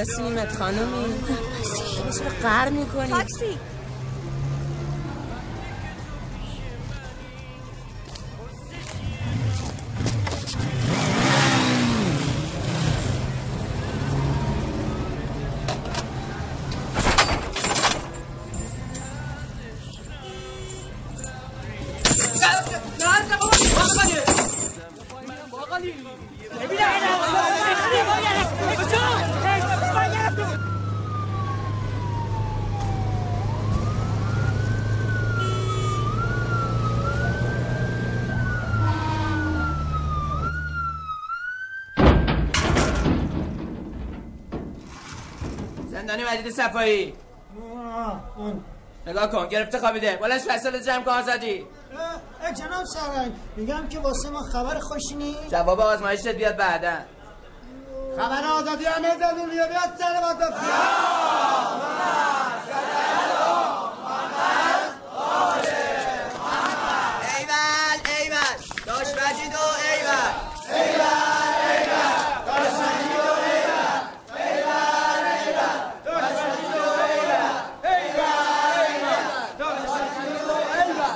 برسیمت خانومی چرا قهر می‌کنی؟ تاکسی. زندانی مجید صفایی. نگاه کن گرفته خوابیده. بلنش فصل جمع کن آزادی. جناب سرنگ میگم که واسه ما خبر خوشی نیست. جواب آزمایشت بیاد بعدا. خبر آزادی همه زدون بیاد سر ما ایول ایول داش مجید و ایول ایول ایول داش مجید و ایول ایول ایول داش مجید و ایول ایول ایول داش مجید و ایول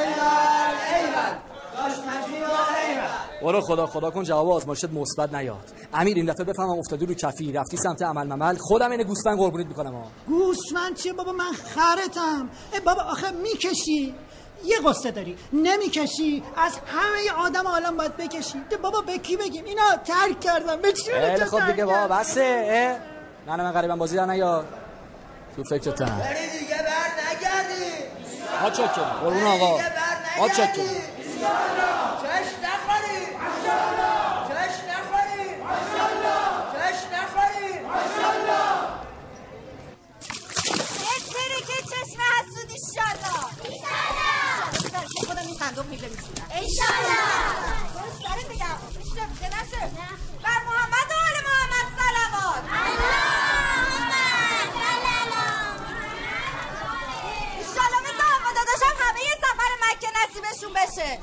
ایول ایول داش مجید و ایول برو خدا خدا کن جواب آزمایشت مثبت نیاد. امیر این دفعه بفهمم افتادی رو کفی رفتی سمت عمل ممل. خودم عین گوسفند قربونیت می‌کنم ها گوسفند چیه بابا؟ من خرتم ای بابا آخه می‌کشی. یه قصه داری. نمی‌کشی. از همه آدم عالم باید بکشی. ده بابا به کی بگیم؟ اینا ترک کردم به چی خب دیگه بابا بسه؟ نه نه من غریبم بازی در نیاد تو فکرتم. بری دیگه بر نگردی. ها چکه قربون آقا. ها چکه چش نخوری چش نخوری چش نخوری بهتره که چشم حسود ایشالله ایشالله خودم میله میشونم ایشالله درست میگم میشه میگه نشه بر محمد و آل محمد صلوات ایشالله مثل آقا داداشم همه یه سفر مکه نصیبشون بشه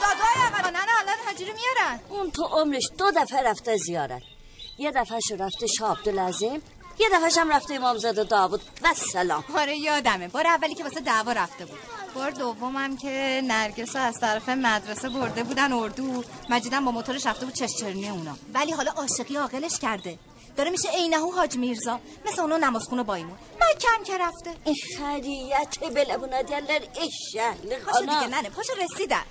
دادای اول نه نه الان حجیری میارن اون تو عمرش دو دفعه رفته زیارت. یه دفعه شو رفته شاه عبدالعظیم یه دفعه هم رفته امامزاده داوود. و سلام. آره یادمه. بار اولی که واسه دعوا رفته بود. بار دومم که نرگس رو از طرف مدرسه برده بودن اردو مجیدم با موتورش رفته بود چشچرنی اونا. ولی حالا عاشقی عاقلش کرده. داره میشه عینهو حاج میرزا. مثل اونو نمازخونه با ایمون. کم که رفته. این خریت بلبونا دیلر اشهل پاشو دیگه ننه پاشو رسیدن.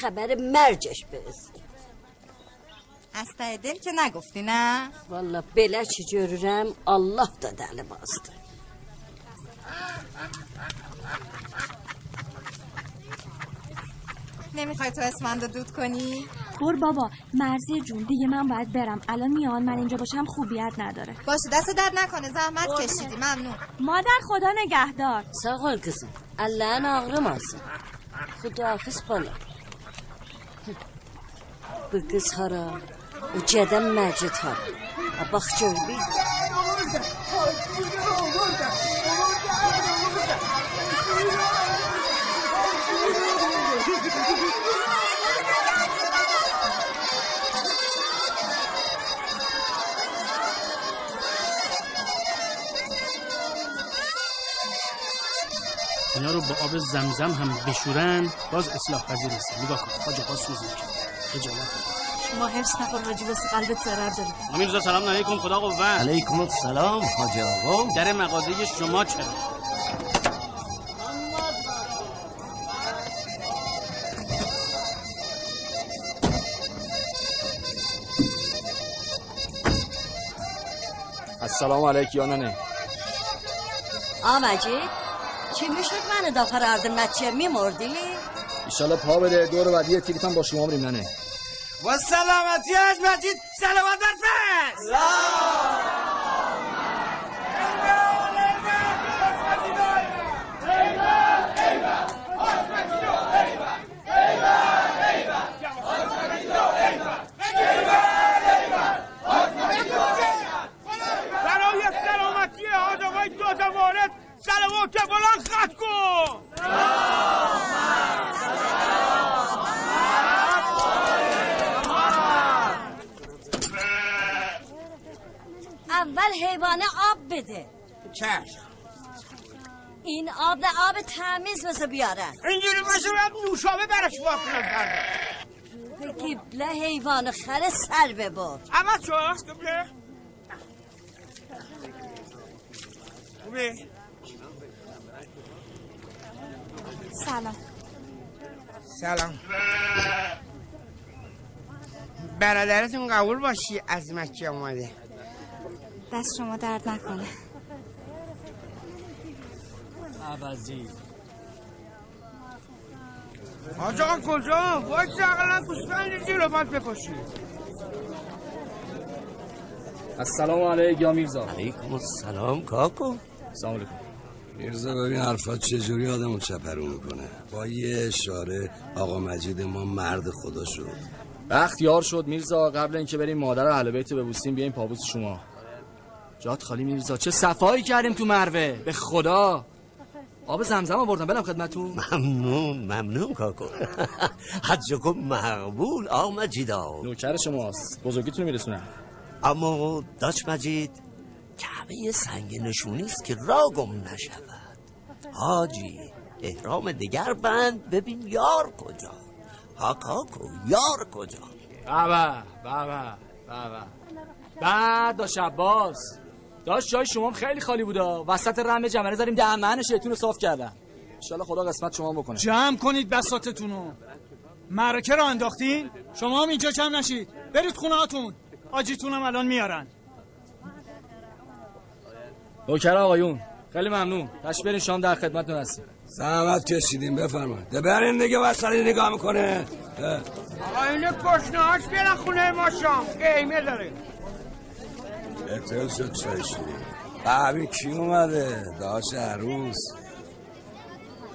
خبر مرجش برسید از ته دل که نگفتی نه؟ والا بله چی görürəm Allah da dəli نمی‌خوای تو اسمندو دود کنی؟ بر بابا مرزی جون دیگه من باید برم. الان میان من اینجا باشم خوبیت نداره. باشه دست درد نکنه زحمت کشیدی ممنون. مادر خدا نگهدار. Sağ ol kızım Allah'ın ağrımasın Xudafız bala Bu kız hara O cədəm məcid hara Ha, Bax gör bir اینا رو با آب زمزم هم بشورن باز اصلاح پذیر نیستن نگاه کن. حاج آقا سوز می‌کنه خجالت شما حفظ نکن راجی واسه قلبت ضرر داره امیر رضا سلام علیکم. خدا قوت. علیکم السلام حاج آقا. در مغازه شما چرا؟ السلام علیک یا ننه. آمجید چی می‌شد من داخل اردن مچه میمردی؟ ایشالا پا بده دور بعدی یه تیکتم با شما بریم ننه. و سلامتی از مجید سلامت در فس صحبت کن اول حیوانه آب بده چشم این آب نه آب تمیز واسه بیارن. اینجوری باشه باید نوشابه براش واکنم کرده. به قبله حیوان خره سر ببر. اما چو قبله خوبه سلام. سلام. برادرتون قبول باشی؟ از مکه اومده. دست شما درد نکنه. عوضی حاج آقا کجا؟ باید اقلا گوسفند زیر باید بکشی السلام علیک یا میرزا. علیکم السلام کاکو. سلام علیکم. میرزا ببین حرفات چجوری آدمو چپرو می‌کنه؟ با یه اشاره آقا مجید ما مرد خدا شد. وقت یار شد میرزا قبل اینکه بریم مادر اهل بیت ببوسیم بیایم پابوس شما. جات خالی میرزا چه صفایی کردیم تو مروه؟ به خدا. آب زمزم آوردم برم خدمتون ممنون ممنون کاکو. حجکم مقبول آقا مجیدا نوکر شماست بزرگیتون میرسونم. اما داش مجید کعبه یه سنگ نشونی است که را گم نشود. حاجی احرام دیگر بند ببین یار کجا. ها کاکو یار کجا؟ بابا بابا بابا. بعد داشت عباس داشت جای شما هم خیلی خالی بودا وسط رم جمعه زدیم دهمن شیطون رو صاف کردن. انشالله خدا قسمت شما بکنه. جمع کنید بساتتونو معرکه رو انداختین؟ شما هم اینجا کم نشید. برید خونه هاتون آجیتون هم الان میارن. نوکر آقایون. خیلی ممنون. تشریف برین شام در خدمتتون هستیم. زحمت کشیدیم بفرمایید. ده برین دیگه وصلی نگاه می‌کنه. آقا اینه کشنهاش بیارن خونه ما شام. قیمه داره. احتیال شد چای ببین کی اومده؟ داشت عروس.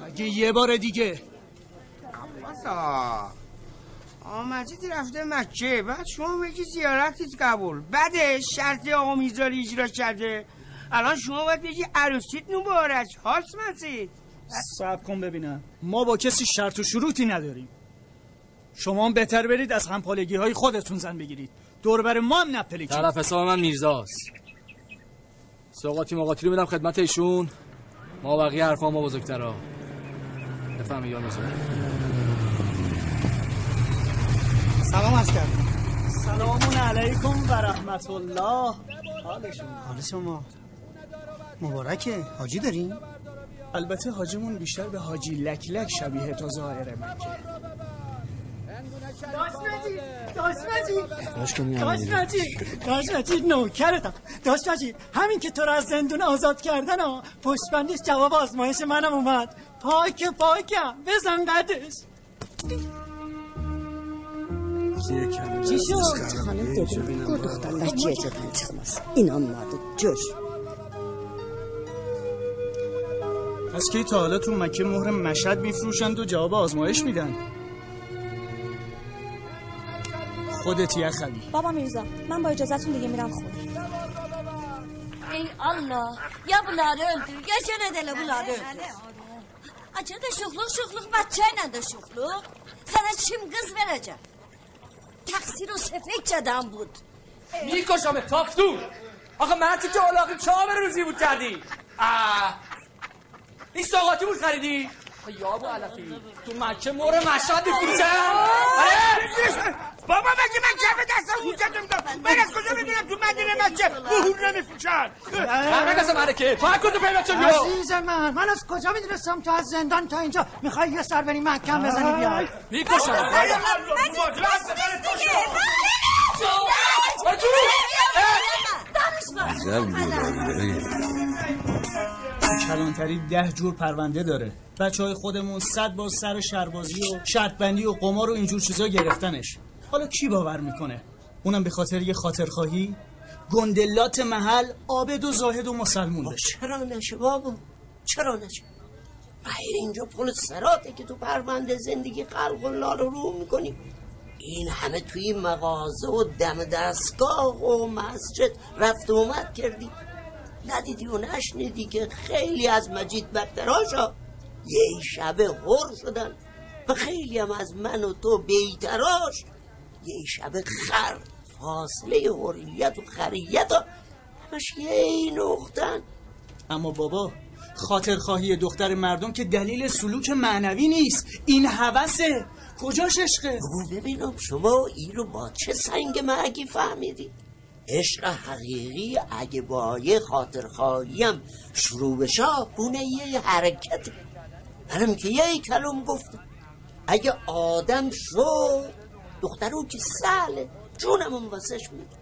اگه یه بار دیگه. باسا آقا مجید رفته مکه. بعد شما بگی زیارتیت قبول. بعدش شرط آقا میزاری اجرا کرده. الان شما باید بگی عروسیت مبارک. هاش مزید صبر کن ببینم. ما با کسی شرط و شروطی نداریم. شما هم بهتر برید از همپالگی های خودتون زن بگیرید. دور بر ما هم نپلکید طرف حساب من میرزاست. سوقاتی رو بدم خدمت ایشون. ما بقیه حرفا ما بزرگترا. بفهمی یا میرزا سلام از کردم. سلامون علیکم و رحمت الله. حالشون حال شما؟ مبارکه. حاجی داریم البته حاجیمون بیشتر به حاجی لک لک شبیه تا ظاهر مکه. مجید داش مجید داش مجید داش مجید نوکرتم داش مجید همین که تو رو از زندون آزاد کردن ها پشتبندش جواب آزمایش منم اومد. پاک پاکم بزن قدش. چی شد؟ خانم دختر بچه اجازن çıkmaz. İnanmadı. Gör. پس کی تا حالا تو مکه مهر مشهد میفروشند و جواب آزمایش میدن؟ خودت یخوی بابا میرزا من با اجازهتون دیگه میرم خونه Ey Allah. Ya bunları öldür. Ya gene de bunları öldür. Acı da şukluk şukluk bahçeyle de şukluk. Sana kim kız verecek? تقصیر و سفید چدم بود می‌کشم تافتون آخه مرتی که علاقی کامل روزی بود کردی آه. این ساقاتی بود خریدی یا ابو علفی تو مکه مور مشهد میفروشن بابا مگه من کف دستم اونجا نمیدم من از کجا می‌دونم تو مدینه مکه بهور نمیفروشن همه قسم مرکه تو هر کدوم پیدا چه بیا عزیز من من از کجا می‌دونستم تو از زندان تا اینجا می‌خوای یه سر بری مکم بزنی بیای می‌کشم لولایی کلانتری ده جور پرونده داره. بچه های خودمون صد بار سر شربازی و شرطبندی و قمار و اینجور چیزا گرفتنش. حالا کی باور می‌کنه؟ اونم به خاطر یه خاطرخواهی؟ گندلات محل عابد و زاهد و مسلمون بشه چرا نشه بابا؟ چرا نشه؟ غیر اینجا پل سراته که تو پرونده زندگی خلق الله رو رو می‌کنی. این همه توی مغازه و دم دستگاه و مسجد رفت و اومد کردی. ندیدی و نشنیدی که خیلی از مجید بدتراشا؟ یه شب هر شدن و خیلی هم از من و تو بیتراش. یه شب خر فاصله حریت و خریت و همش یه نقطن. اما بابا خاطر خواهی دختر مردم که دلیل سلوک معنوی نیست. این هوسه کجاش عشقه ببینم شما این رو با چه سنگ مرگی فهمیدی؟ عشق حقیقی اگه با یه خاطر خواهیم شروع بشه بونه یه حرکت. منم که یه کلم گفتم. اگه آدم شد دخترو که سهله جونم اون واسش میده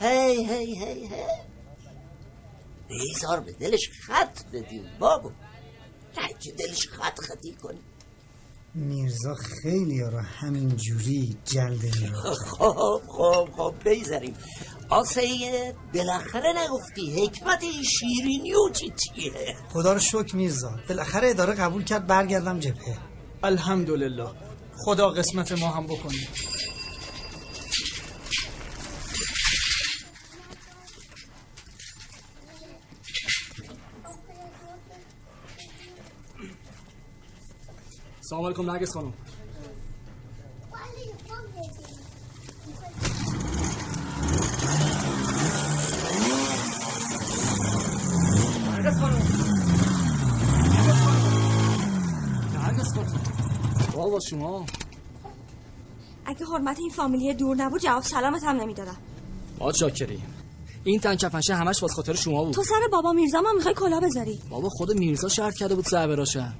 هی هی هی هی. بیزار به دلش خط بدیم بابا. نه که دلش خط خطی کنی میرزا خیلی را همین جوری جلده میرا خب خب خب بیزاریم آسه بالاخره نگفتی حکمت این شیرینیو چی چیه؟ خدا رو شکر میرزا. بالاخره اداره قبول کرد برگردم جبهه. الحمدلله. خدا قسمت ما هم بکنه. سلام علیکم نرگس خانم. نرگس خانم. نرگس خانم. بابا شما. اگه حرمت این فامیلی دور نبود جواب سلامت هم نمی‌دادم. ما شاکریم این تن کفنشه همش واسه خاطر شما بود. تو سر بابا میرزا هم می‌خوای کلا بذاری؟ بابا خود میرزا شرط کرده بود سر براشه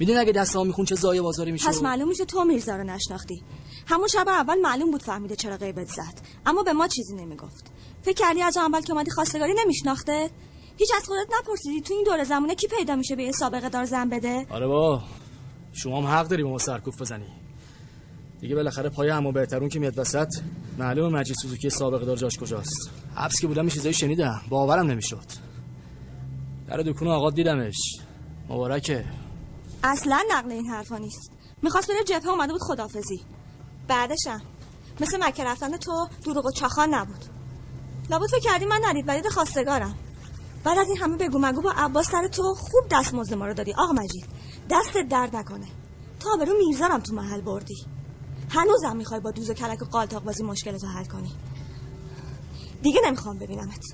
می‌دونی اگه دست ها میخون چه زایه بازاری میشه؟ پس معلوم میشه تو میرزا رو نشناختی. همون شب اول معلوم بود فهمیده چرا غیبت زد. اما به ما چیزی نمی‌گفت. فکر کردی از اول که اومدی خواستگاری نمیشناخته؟ هیچ از خودت نپرسیدی تو این دور زمونه کی پیدا میشه به یه سابقه دار زن بده؟ آره با شما هم حق داری به ما سرکوف بزنی. دیگه بالاخره پای همو بهترون که میاد وسط معلومه مجید سوزوکی سابقه دار جاش کجاست. حبس که بودم چیزایی شنیدم. باورم نمی‌شد. در دکون آقا دیدمش. مبارکه. اصلا نقل این حرفا نیست. می‌خواست بره جبهه اومده بود خدافزی بعدشم مثل مکه رفتن تو دروغ و چاخان نبود. لابد فکر کردی من ندید ولید خواستگارم. بعد از این همه بگو مگو با عباس سر تو خوب دست مزد ما رو دادی آقا مجید. دستت درد نکنه. تا برو میرزارم تو محل بردی. هنوزم می‌خوای با دوز و کلک و قالتاق بازی مشکلتو حل کنی. دیگه نمی‌خوام ببینمت.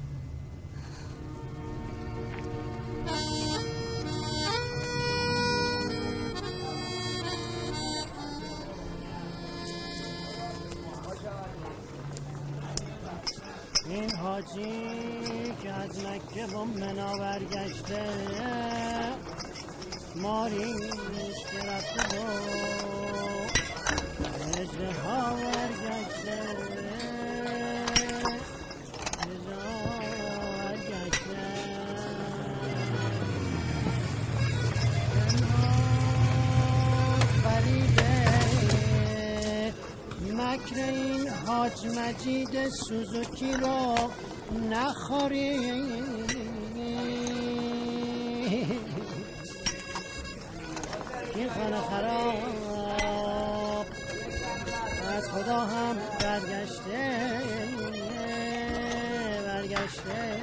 حاجی که از مکه با منا برگشته ماریش که رفته و اجده ها برگشته مکر این حاج مجید سوزوکی رو نخوری این خانه خراب. از خدا هم برگشته. برگشته.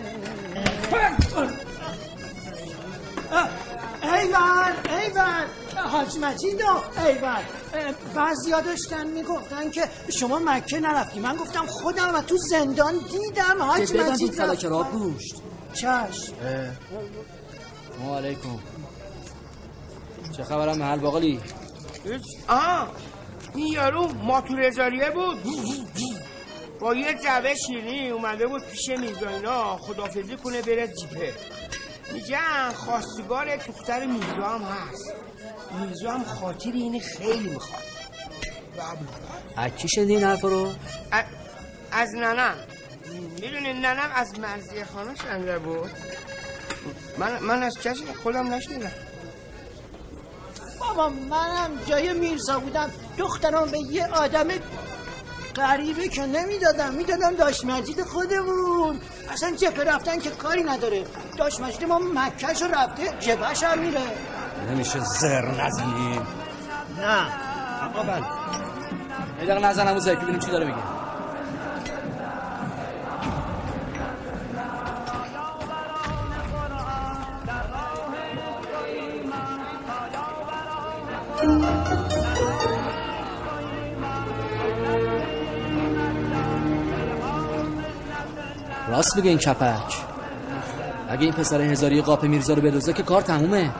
ایوان ایوان. حاج مجید و ایوان. بعضی ها داشتن می‌گفتن که شما مکه نرفتی. من گفتم خودم و تو زندان دیدم حاج مجید را گوشت. چشم. ما علیکم. چه خبرم محل باقلی آه این یارو ماتورزاریه بود. با یه جبه شیرینی اومده بود پیش میرزا اینا خدافزی کنه بره جیپه. میگن خواستگار دختر میرزا هم هست. میرزا هم خاطر اینه خیلی می‌خواد. اکی شدی این حرف رو؟ از ننم. می‌دونی ننم از مرزی خانه شنده بود. من, من از کسی خودم نشنیدم. بابا منم جای میرزا بودم. دخترم به یه آدم غریبه که نمی‌دادم. می‌دادم داش مجید خودمون. اصلا جبه رفتن که کاری نداره. داشت مجدی ما مکهش رفته جبهش هم میره. نمیشه زر نزنی نه. اما بله. یه دقیقه نزن همون زرکی بینیم چی داره میگه. راست بگه این کپک. اگه این پسر هزاری قاپ میرزا رو بدوزه که کار تمومه.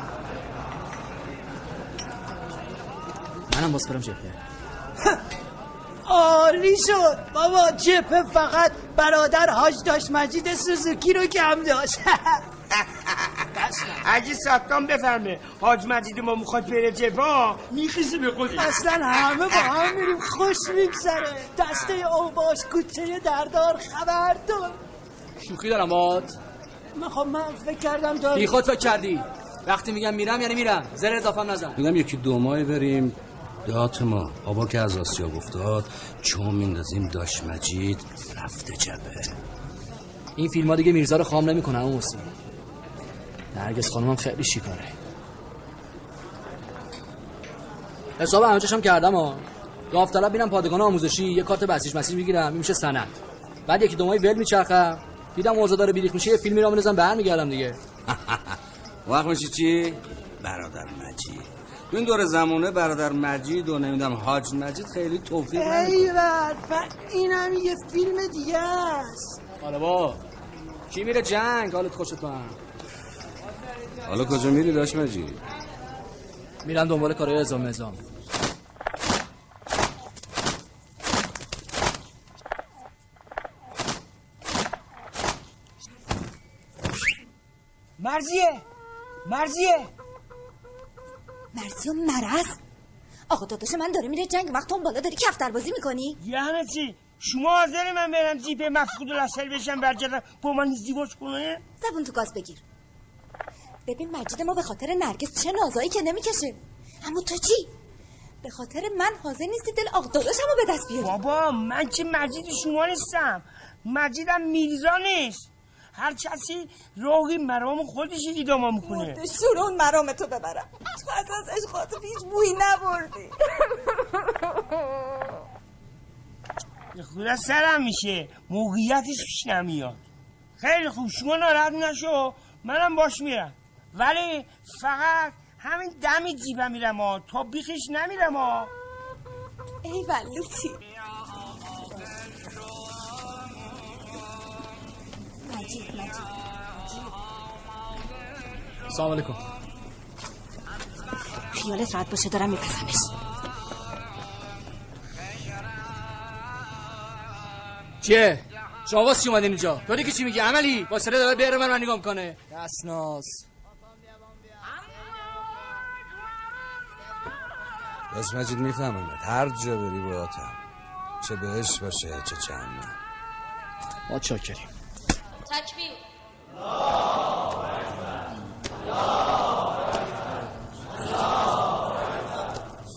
منم باز برم جبهه عالی شد. بابا جپه فقط برادر حاج داشت مجید سوزوکی رو کم داشت. اگه ستان بفهمه حاج مجید ما می‌خواد بره جبا میخیزه به خودی اصلا همه با هم میریم. خوش میگذره. دسته اوباش کوچه دردار خبردار شوخی دارم باد من خب من فکر کردم داری. بی خود فکر کردی. وقتی میگم میرم یعنی میرم. زر اضافه نزن. میگم یکی دو ماه بریم. دهات ما. آبا که از آسیاب افتاد چون میندازیم داش مجید رفته جبه. این فیلم ها دیگه میرزا رو خام نمی‌کنه اون حسین. نرگس خانمم خیلی شیکاره. حساب کردم ها. داوطلب میرم پادگان آموزشی یه کارت بسیج مسیج می‌گیرم این میشه سند. بعد یکی دو ماهی ول میچرخم. دیدم اوضاع داره بیریخ میشه یه فیلمی رو میندازم برمیگردم دیگه. وقت میشه چی؟ برادر مجید. تو این دور زمونه برادر مجید و نمی‌دونم حاج مجید خیلی توفیق نمی‌کنه. ایول اینم یه فیلم دیگه است. حالا با کی میره جنگ؟ حالت خوشت تو هم حالا کجا میری داش مجید؟ میرم دنبال کارهای ازام ازام مرزیه مرزیه مرزی و مرز آقا داداش من داره میره جنگ وقت اون بالا داری کفتر بازی می‌کنی؟ یعنی چی؟ شما حاضر من برم جیپ مفقود الاصل بشم برگردم با من ازدواج کنه؟ زبون تو گاز بگیر. ببین مجید ما به خاطر نرگس چه نازایی که نمی‌کشه. اما تو چی؟ به خاطر من حاضر نیستی دل آق داداشم رو به دست بیاری. بابا من که مجید شما نیستم. مجیدم میرزا نیست. هر کسی راهی مرام خودش ایداما می‌کنه مرد شورون مرام تو ببرم. تو از ازش خاطر هیچ بویی نبردی. خدا سرم میشه. موقعیتش پیش نمیاد. خیلی خوب شما ناراحت نشو. منم باش میرم. ولی فقط همین دمی جیبم میرم ها. تا بیخش نمیرم ها. ای ولوتی. سلام علیکم خیالت راحت باشه دارم میپسمش چیه؟ چی اومدین اینجا؟ تو دیگه چی میگی؟ عملی؟ با سره داره بیاره من من نگاه کنه دستناز داش مجید میفهممت هر جا بری باهاتم چه بهش باشه چه چند ما چاکریم تکبیر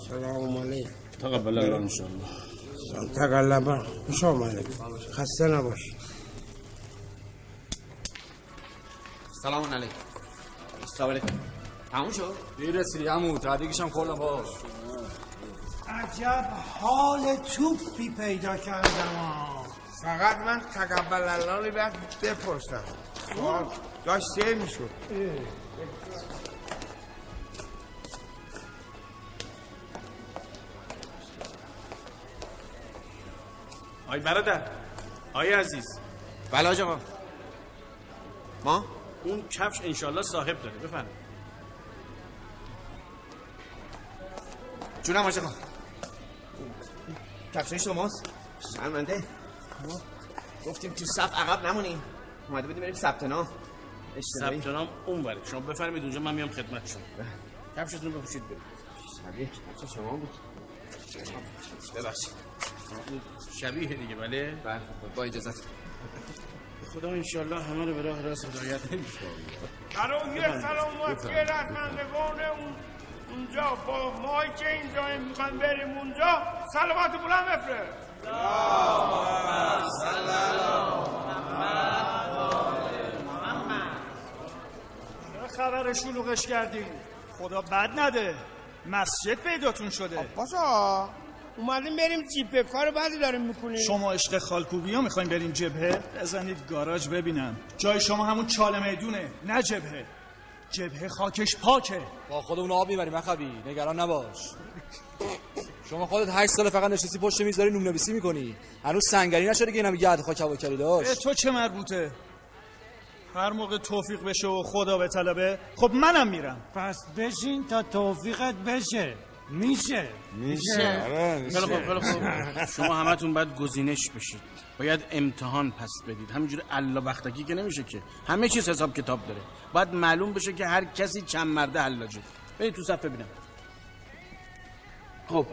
سلام علیکم. تقبل الله ان شاء الله. تقلبا. خوش آمدید خسته نباش سلام علیکم. سلام علیکم. تموم شد؟ دیر رسیدی همون تبریکشم خوردم باش. عجب حال توپی پیدا کردم. آه. فقط من تقبل الله رو باید بپرسم. سوال داشت سیر می‌شد. آی برادر آی عزیز. بله آقا. ما؟ اون کفش انشالله صاحب داره بفرم جونم آقا کفشای شماست. شرمنده. ما گفتیم تو صف عقب نمونیم. اومده بودیم بریم ثبت نام. اشتباهی. ثبت نام اون بره شما بفرمید اونجا من میام خدمت شما. کفشتون رو بپوشید برید شبیه کفش شما بود. ببخشید. شبیه دیگه بله؟ بله با اجازت خدا انشالله همه رو به راه راست هدایت برای سلامتی رزمندگان اون اونجا با مایی که اینجا می‌خوان بریم اونجا. سلامت بلند بفرست. خبر شلوغش کردی؟ خدا بد نده. مسجد پیداتون شده. باشا. اومدیم بریم جیپه کار بعدی داریم می‌کنیم. شما عشق خالکوبی ها می‌خواین برین جبهه؟ بزنید گاراژ ببینم. جای شما همون چاله می‌دونه نه جبهه. جبهه خاکش پاکه. با خودمون آب می‌بریم اخوی. نگران نباش. شما خودت 8 سال فقط نشستی پشت میز داری نویسی می‌کنی. هنوز سنگری نشده که این همه گرد خاک به داشت. تو چه مربوطه؟ هر موقع توفیق بشه و خدا به طلبه. خب منم میرم. پس بشین تا توفیقت بشه. میشه. میشه. خیلی خوب خیلی خوب. شما همتون باید گزینش بشید. باید امتحان پس بدید. همینجوری الا وقتکی که نمیشه که. همه چیز حساب کتاب داره. باید معلوم بشه که هر کسی چند مرده حلاجه. برید تو صف ببینم. خب.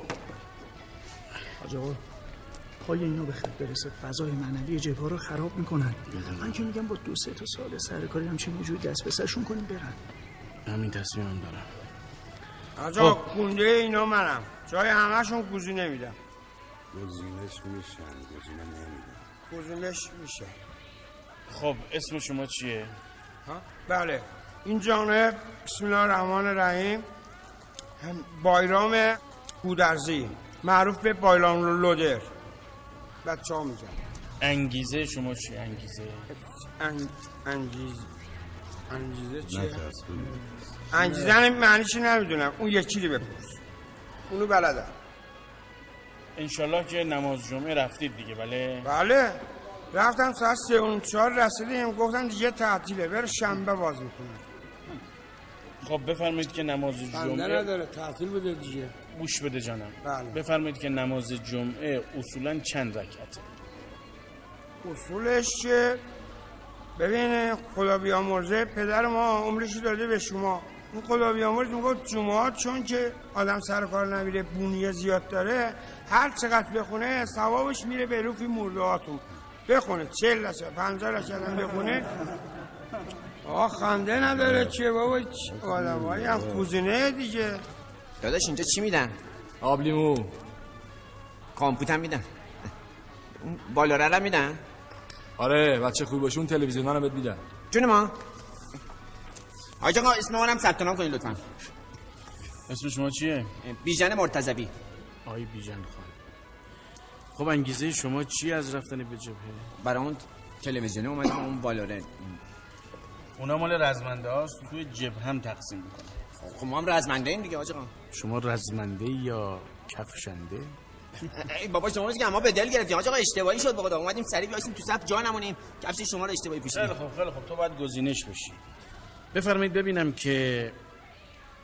حاج آقا پای اینا به خط برسه. فضای معنوی جبهه رو خراب می‌کنن. من که میگم با دو سه تا سال سر کاری همچین جوری دست به سرشون کنیم برن. همین تصمیمم دارم. آجا خب. گونده اینا منم. جای همهشون گزینه میدم. گزینش میشن گزینه نمیدن. گزینش میشه. خب اسم شما چیه؟ ها؟ بله. این جانب بسم الله الرحمن الرحیم. هم بایرام گودرزی. معروف به بایرام لودر بچه ها میگن. انگیزه شما چیه انگیزه؟ انگ... انگیز انگیزه چیه؟ انگیزه معنیش نمی‌دونم. اون یکی رو بپرس. اونو بلدم. انشالله که نماز جمعه رفتید دیگه بله؟ بله. رفتم ساعت سه و چهار رسیدیم. گفتن دیگه تعطیله. بره شنبه باز می‌کنن خب بفرمایید که نماز بنده جمعه نداره. تعطیل بده دیگه. گوش بده جانم. بله. بفرمایید که نماز جمعه اصولا چند رکعته؟ اصولش که ببین خدا بیامرزه پدر ما عمرش داده به شما. اون خدا بیامرز می‌گفت جمعات چون که آدم سر کار نمیره بونیه زیاد داره هر چقدر بخونه ثوابش میره به روفی مردهاتون بخونه چل لشه پنجاه لشه هم بخونه. آقا خنده نداره چیه بابا آدم هم کوزینه دیگه. داداش اینجا چی میدن؟ آب لیمو کامپوت هم میدن. اون بالاره هم میدن؟ آره بچه خوب باشه اون تلویزیون رو بهت میدن. جون ما. آقا اسم منم ثبت نام کنید لطفا. اسم شما چیه؟ بیژن مرتضوی. آقای بیژن خان. خب انگیزه شما چی از رفتن به جبهه؟ برای اون تلویزیون اومدیم اون بالاره اونا مال رزمنده هاست توی جبهه هم تقسیم می‌کنن. خب ما هم رزمنده ایم دیگه آقا شما رزمنده یا کفشنده؟ ای بابا شما که ما به دل گرفتیم. آقا اشتباهی شد بابا. اومدیم سریع بیاسیم تو صف جا نمونیم. کفش شما رو اشتباهی پوشیدیم. خیلی خوب خیلی خوب. تو باید گزینش بشی. بفرمایید ببینم که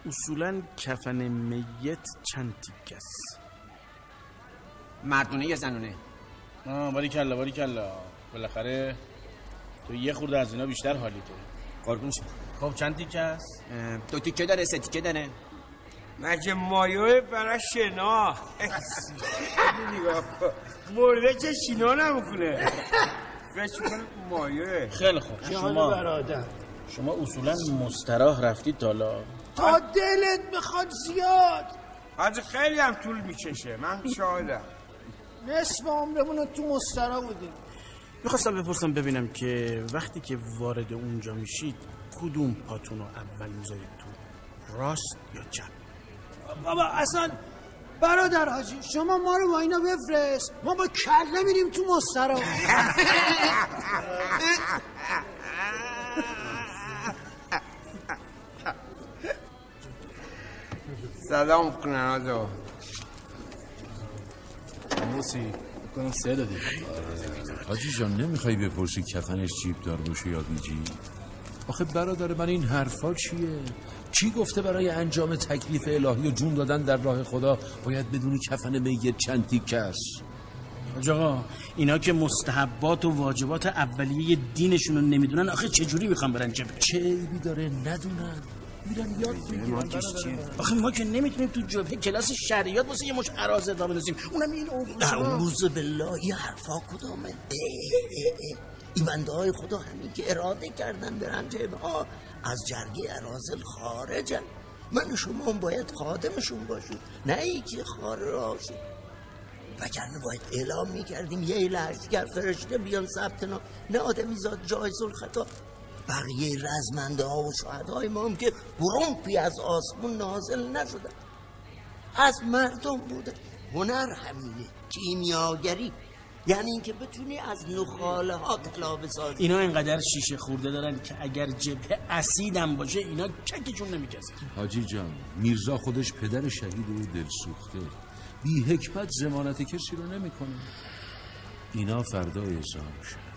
اصولا کفن میت چند تیکه است؟ مردونه یا زنونه؟ آه باری کلا باری کلا بالاخره تو یه خورده از اینا بیشتر حالی تو. قربون شما خب چند تیکه است؟ دو تیکه داره سه تیکه داره. مگه مایه برای شنا. مرده که شنا نمی‌کنه. فکر کن مایه. خیلی خوب. شما شما اصولا مستراح رفتید تالا تا دلت بخواد زیاد. حاج خیلی هم طول می‌کشه. من شاهدم. نصف عمرمون تو مسترا بودیم. می‌خواستم بپرسم ببینم که وقتی که وارد اونجا میشید کدوم پاتون رو اول می‌ذارید تو؟ راست یا چپ؟ بابا اصلا برادر حاجی شما ما رو با اینا بفرست. ما با کله میریم تو مسترا سلام کنن آجا. موسی کنم سه دادی حاجی جان نمی‌خوای بپرسی کفنش جیب دار باشه یا بی جیب آخه برادر من این حرفا چیه؟ کی گفته برای انجام تکلیف الهی و جون دادن در راه خدا؟ باید بدونی کفن میت چند تیکه است. آقا اینا که مستحبات و واجبات اولیه دینشون رو نمی‌دونن آخه چجوری می‌خوان برن جبهه؟ چه عیبی داره؟ ندونن. میرن یاد بگیرن آخه ما که نمی‌تونیم تو جبهه کلاس شریعت واسه یه مش عراض ادامه بدیم اونم این اعوذ بالله یه حرفا کدامه؟ بنده های خدا همین که اراده کردن برن جبه. ها از جرگه ارازل خارجن. من شما هم باید خادمشون باشیم نه ای که خارجشون وگرنه باید اعلام می‌کردیم یه لشگر فرشته بیان ثبت نه آدمی زاد جایز الخطا بقیه رزمنده ها و شهدهای ما هم که گرومپی از آسمون نازل نشدن. از مردم بوده هنر همینه. کیمیاگری. یعنی اینکه بتونی از نخاله ها طلا بسازی. اینا اینقدر شیشه خورده دارن که اگر جبهه اسیدم باشه اینا ککشون نمیکسه. حاجی جان میرزا خودش پدر شهید و دل سوخته بی حکمت زمانت کسی رو نمی‌کنه. اینا فردا اعزام شد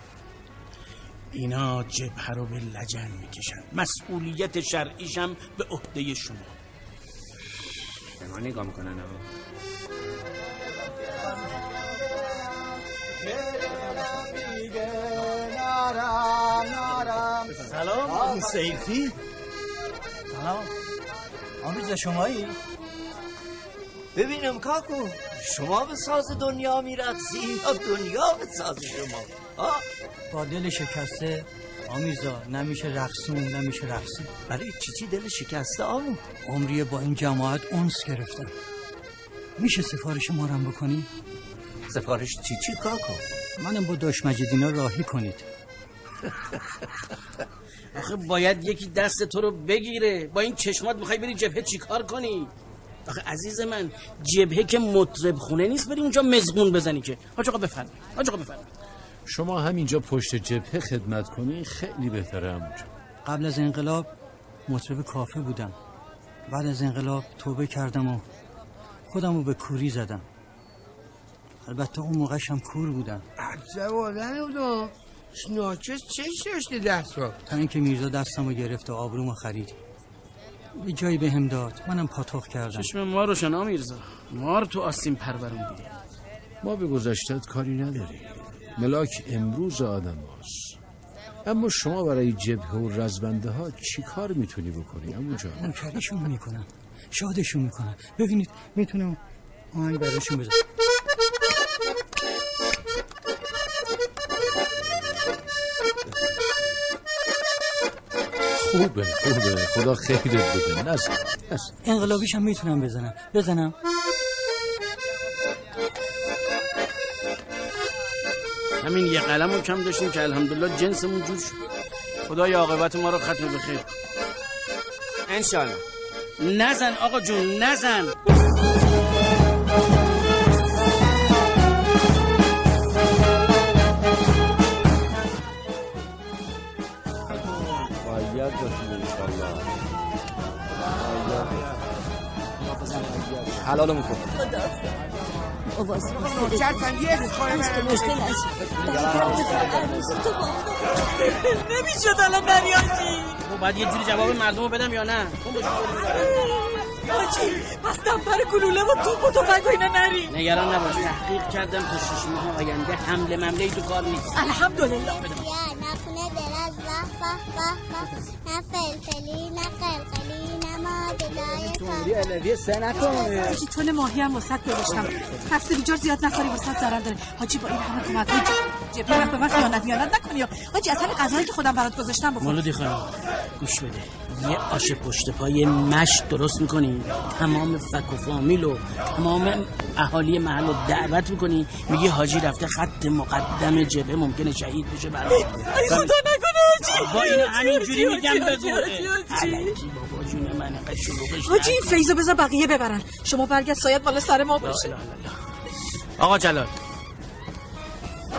اینا جبهه رو به لجن می‌کشن. مسئولیت شرعیشم به عهده شما. به ما نگاه می‌کنن سلام. آقا سیفی. سلام. آمیزا شمایی؟ ببینم کاکو شما به ساز دنیا میرقصی یا دنیا به ساز شما. ها؟ با دل شکسته آمیزا نمیشه رقصون نمیشه رقصی برای چی چی دل شکسته آمون عمریه با این جماعت اونس گرفتم. میشه سفارش ما بکنی؟ سفارش چی چی کاکو منم با داش مجیدینا راهی کنید. آخه باید یکی دست تو رو بگیره. با این چشمات می‌خوای بری جبهه چیکار کنی؟ آخه عزیز من جبهه که مطرب خونه نیست بری اونجا مزگون بزنی که. حاج آقا بفرم حاج آقا بفرم شما همینجا پشت جبهه خدمت کنی خیلی بهتره همونجا. قبل از انقلاب مطرب کافه بودم. بعد از انقلاب توبه کردم و خودم رو به کوری زدم. البته اون موقعش هم کور بودم عجب آدمی بودم ناچس چش داشته دست را تا اینکه میرزا دستم رو گرفت و آبرومو خرید. یه جایی به هم داد. منم پاتوق کردم. چشم ما روشنا میرزا. ما رو تو آسین پروروندی ما به گذشتت کاری نداریم. ملاک امروز آدم هاست. اما شما برای جبهه و رزبنده ها چی کار می‌تونی بکنی اما جان؟ منکریشون می‌کنم. شادشون می‌کنم. ببینید می‌تونم آهنگ براشون بزنم. خوبه خوبه. خدا خیرت بده. نزد انقلابیش هم می‌تونم بزنم. بزنم. همین یه قلم رو کم داشتیم که الحمدلله جنسمون جور شد. خدای عاقبت ما رو ختم به خیر انشالله نزن آقا جون نزن. حلالمون کن. نمی‌شد الان دریاشی خب باید یه جوری جواب مردم رو بدم یا نه. حاجی پس دفتر گلوله و توپ و تفنگ و اینا نری نگران نباش تحقیق کردم تا شش ماه آینده حمله ممله تو کار نیست. الحمدلله. نه خونه دراز وح وح وح وح نه فلفلی نه قلقلی نه ماجدای علوی سه نکن حاجی تون ماهی هم وسط گذاشتم. خسته بیجار زیاد نخوری وسط ضرر داره. حاجی با این همه کمک های جبهه وقت به من خیانت میانت نکنی حاجی از همین غذایی که خودم برات گذاشتم بخور. مولودی خانم گوش بده. یه آش پشت پای مشت درست می‌کنی. تمام فک و فامیل و تمام اهالی محل رو دعوت می‌کنی. میگی حاجی رفته خط مقدم جبهه ممکنه شهید بشه برای ای خدا نکنه با اینو همینجوری حاجی، میگم بگو. الکی بابا جون من اینقدر شلوغش حاجی این فیضو بذار بقیه ببرن. شما برگرد سایت بالا سر ما باشه. آقا جلال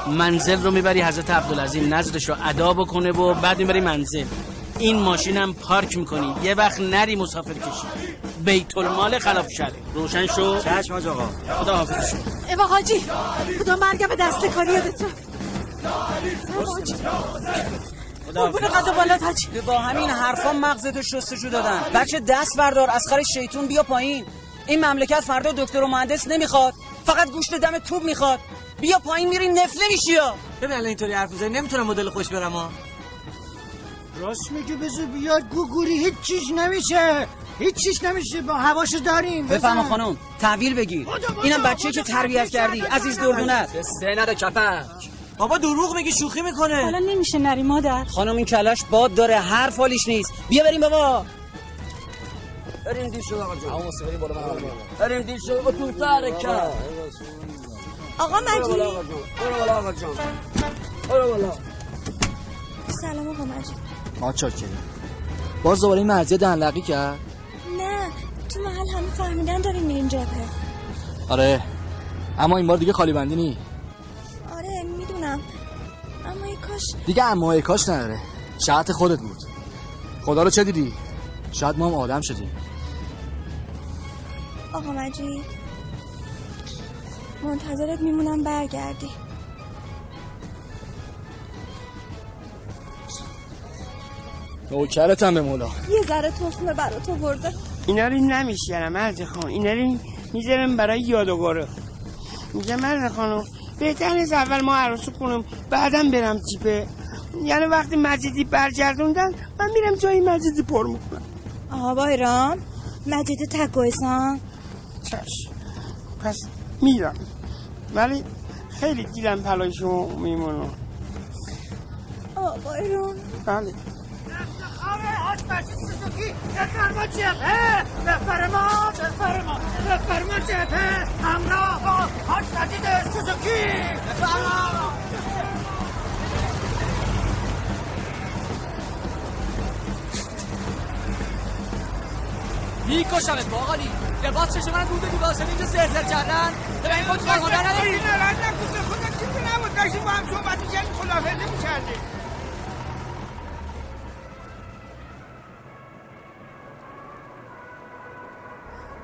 منزل رو می‌بری حضرت عبدالعظیم نظرش رو ادا بکنه و بعد می‌بری منزل. این ماشینم پارک می‌کنی. یه وقت نری مسافر کشی. بیت المال خلاف شرع روشن شو. چشم حاج آقا. خدا حافظ. شو ایوا حاجی خدا مرگم به دست کاری یادت رفت حاجی قربون قد بالات حاجی با همین حرفا مغزتو شستشو دادن. بچه دست بردار از خر شیطون بیا پایین. این مملکت فردا دکتر و مهندس نمی‌خواد. فقط گوشت دم توب می‌خواد. بیا پایین میری نفله میشی یا؟ ببین الان اینطوری حرف می‌زنی نمی‌تونم مدل خوش برم ها. راست میگه بذار بیاد. گوگوری هیچ چیز نمیشه. هیچ چیز نمیشه. با هواشو داریم. بزن. خانم تحویل بگیر. اینم بچه که تربیت کردی عزیز دردونه. سه نده کپک بابا دروغ میگی شوخی می‌کنه. حالا نمیشه نری مادر. خانم این کلش باد داره هر فالیش نیست. بیا بریم بابا. بریم دیر شو آقا جان بریم. دیر شو اتون ترکه آقا مجید. برو بالا آقا جان برو بالا. سلام آقا مجید. ما چاکریم باز دوباره این مرزیه دنلقی کرد نه تو محل همه فهمیدن داریم میریم جبهه آره. اما این بار دیگه خالی بندی نی. کاش. دیگه اما کاش نداره. شهت خودت بود. خدا رو چه دیدی؟ شاید ما هم آدم شدیم. آقا مجید منتظرت میمونم برگردی. نوکرتم به مولا. یه ذره تخمه برا تو برده. اینا رو نمیشیرم مرد خان. اینا رو می‌ذارم برای یادگاره. میگه مرد خانم. بهتر نیست اول ما عروسی کنم بعدم برم جیپه یعنی وقتی مجیدی برگردوندن من میرم جای مجیدی پر می‌کنم. آها بایرام مجید تکویسان چشم پس میرم. ولی خیلی دیلم پلای شما میمونم آها بایرام بله. آره مجید سوزوکی بفرما جبهه بفرما بفرما بفرما جبهه همراه با آج مجید سوزوکی بفرما میکشمت باقالی لباس چشم من دود دیوار شده اینجا کردن به این خود کار مادر نداری ناراحت نکن خدا چیزی نبود داشتیم با صحبت می‌کردیم خدافظی می‌کردیم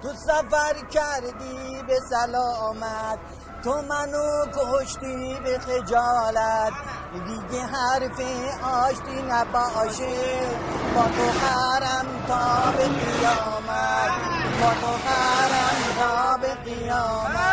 تو سفر کردی به سلامت تو منو کشتی به خجالت. دیگه حرف آشتی نباشه. با تو خرم تا به قیامت. با تو خرم تا به قیامت.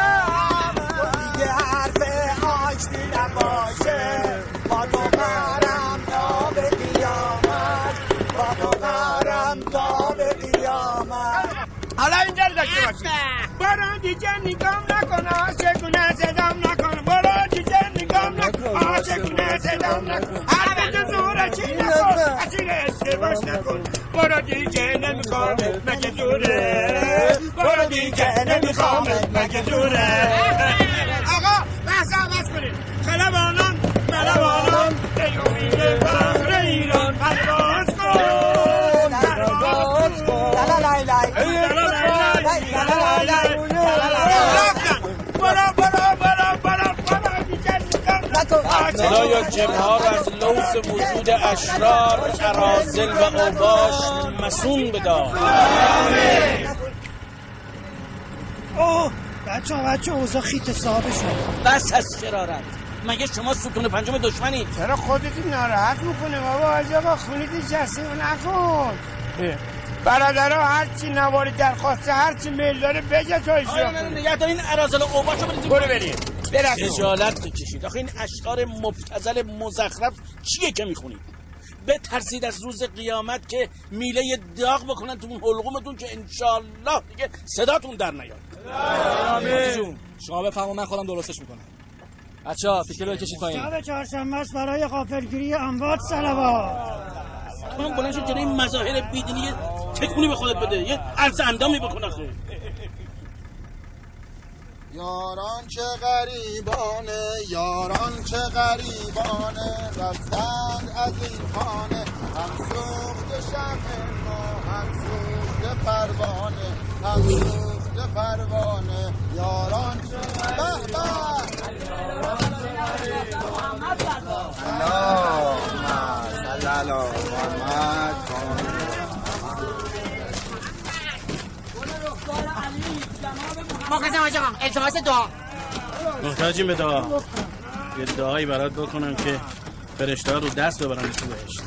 برو دیگه نگام نکن عاشقونه صدام نکن. برو دیگه نگام نکن عاشقونه صدام نکن. هر به زوره چی نکن اصیل اشتباش نکن. برو دیگه نمی‌خوام مگه زوره برو دیگه نمی‌خوام مگه زوره آقا بحث عوض کنید. خلبانان ملوانان ای امید فخر ایران. خدایا جبه ها از لوس وجود اشرار ارازل و اوباش مسون بدار. اوه بچه ها بچه ها اوضاع خیت صاحب شد. بس از شرارت. مگه شما ستون پنجم دشمنی؟ چرا خودتی ناراحت می‌کنه بابا؟ آج آقا خونیتی جسته نکن برادرها هرچی نواری درخواسته هرچی میل داره بگه تو آره نگه دار این ارازل و اوباشو برید برو بریم. بریم خجالت بکشید. آخه این اشعار مبتزل مزخرف چیه که می‌خونید؟ بترسید از روز قیامت که میله داغ بکنن تو اون حلقومتون که انشالله دیگه صداتون در نیاد. آمین. شما بفهمو من خودم درستش می‌کنم. بچه ها فکر بکشید پایین. شب چهارشنبه است برای غافلگیری اموات صلوات. تو هم بلند شد جلوی این مظاهر بیدینی یه تکونی به خودت بده یه عرض اندامی بکن آخه. یاران چه غریبانه یاران چه غریبانه رفتند از این خانه. هم سوخت شمع ما هم سوخت پروانه. هم سوخت پروانه. یاران چه به اللهم صل علی محمد. مخلصم آج آقا التماس دعا محتاجیم به دعا. یه دعایی برات بکنم که فرشته رو دست ببرن تو بهشت.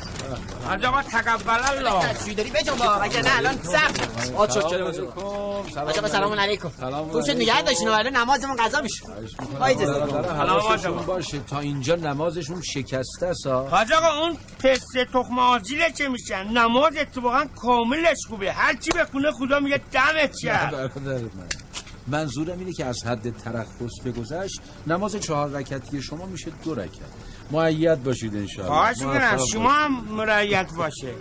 آج آقا تقبل الله. چی داری بجنبا با وگرنه الان سخت. آج چاکرم از آج آقا سلام علیکم. خوب شد نگه داشتین ولی نمازمون قضا میشه. آی حواسشون باشه تا اینجا نمازشون شکسته است ها. حاج آقا اون پسته تخم آجیله چه میشن نماز اتفاقا کاملش خوبه. هر چی بخونه خدا میگه دمت من. منظورم اینه که از حد ترخص بگذشت. نماز چهار رکعتی شما میشه دو رکعت. معید باشید انشاءالله. خواهش می‌کنم شما هم مرایت باشه.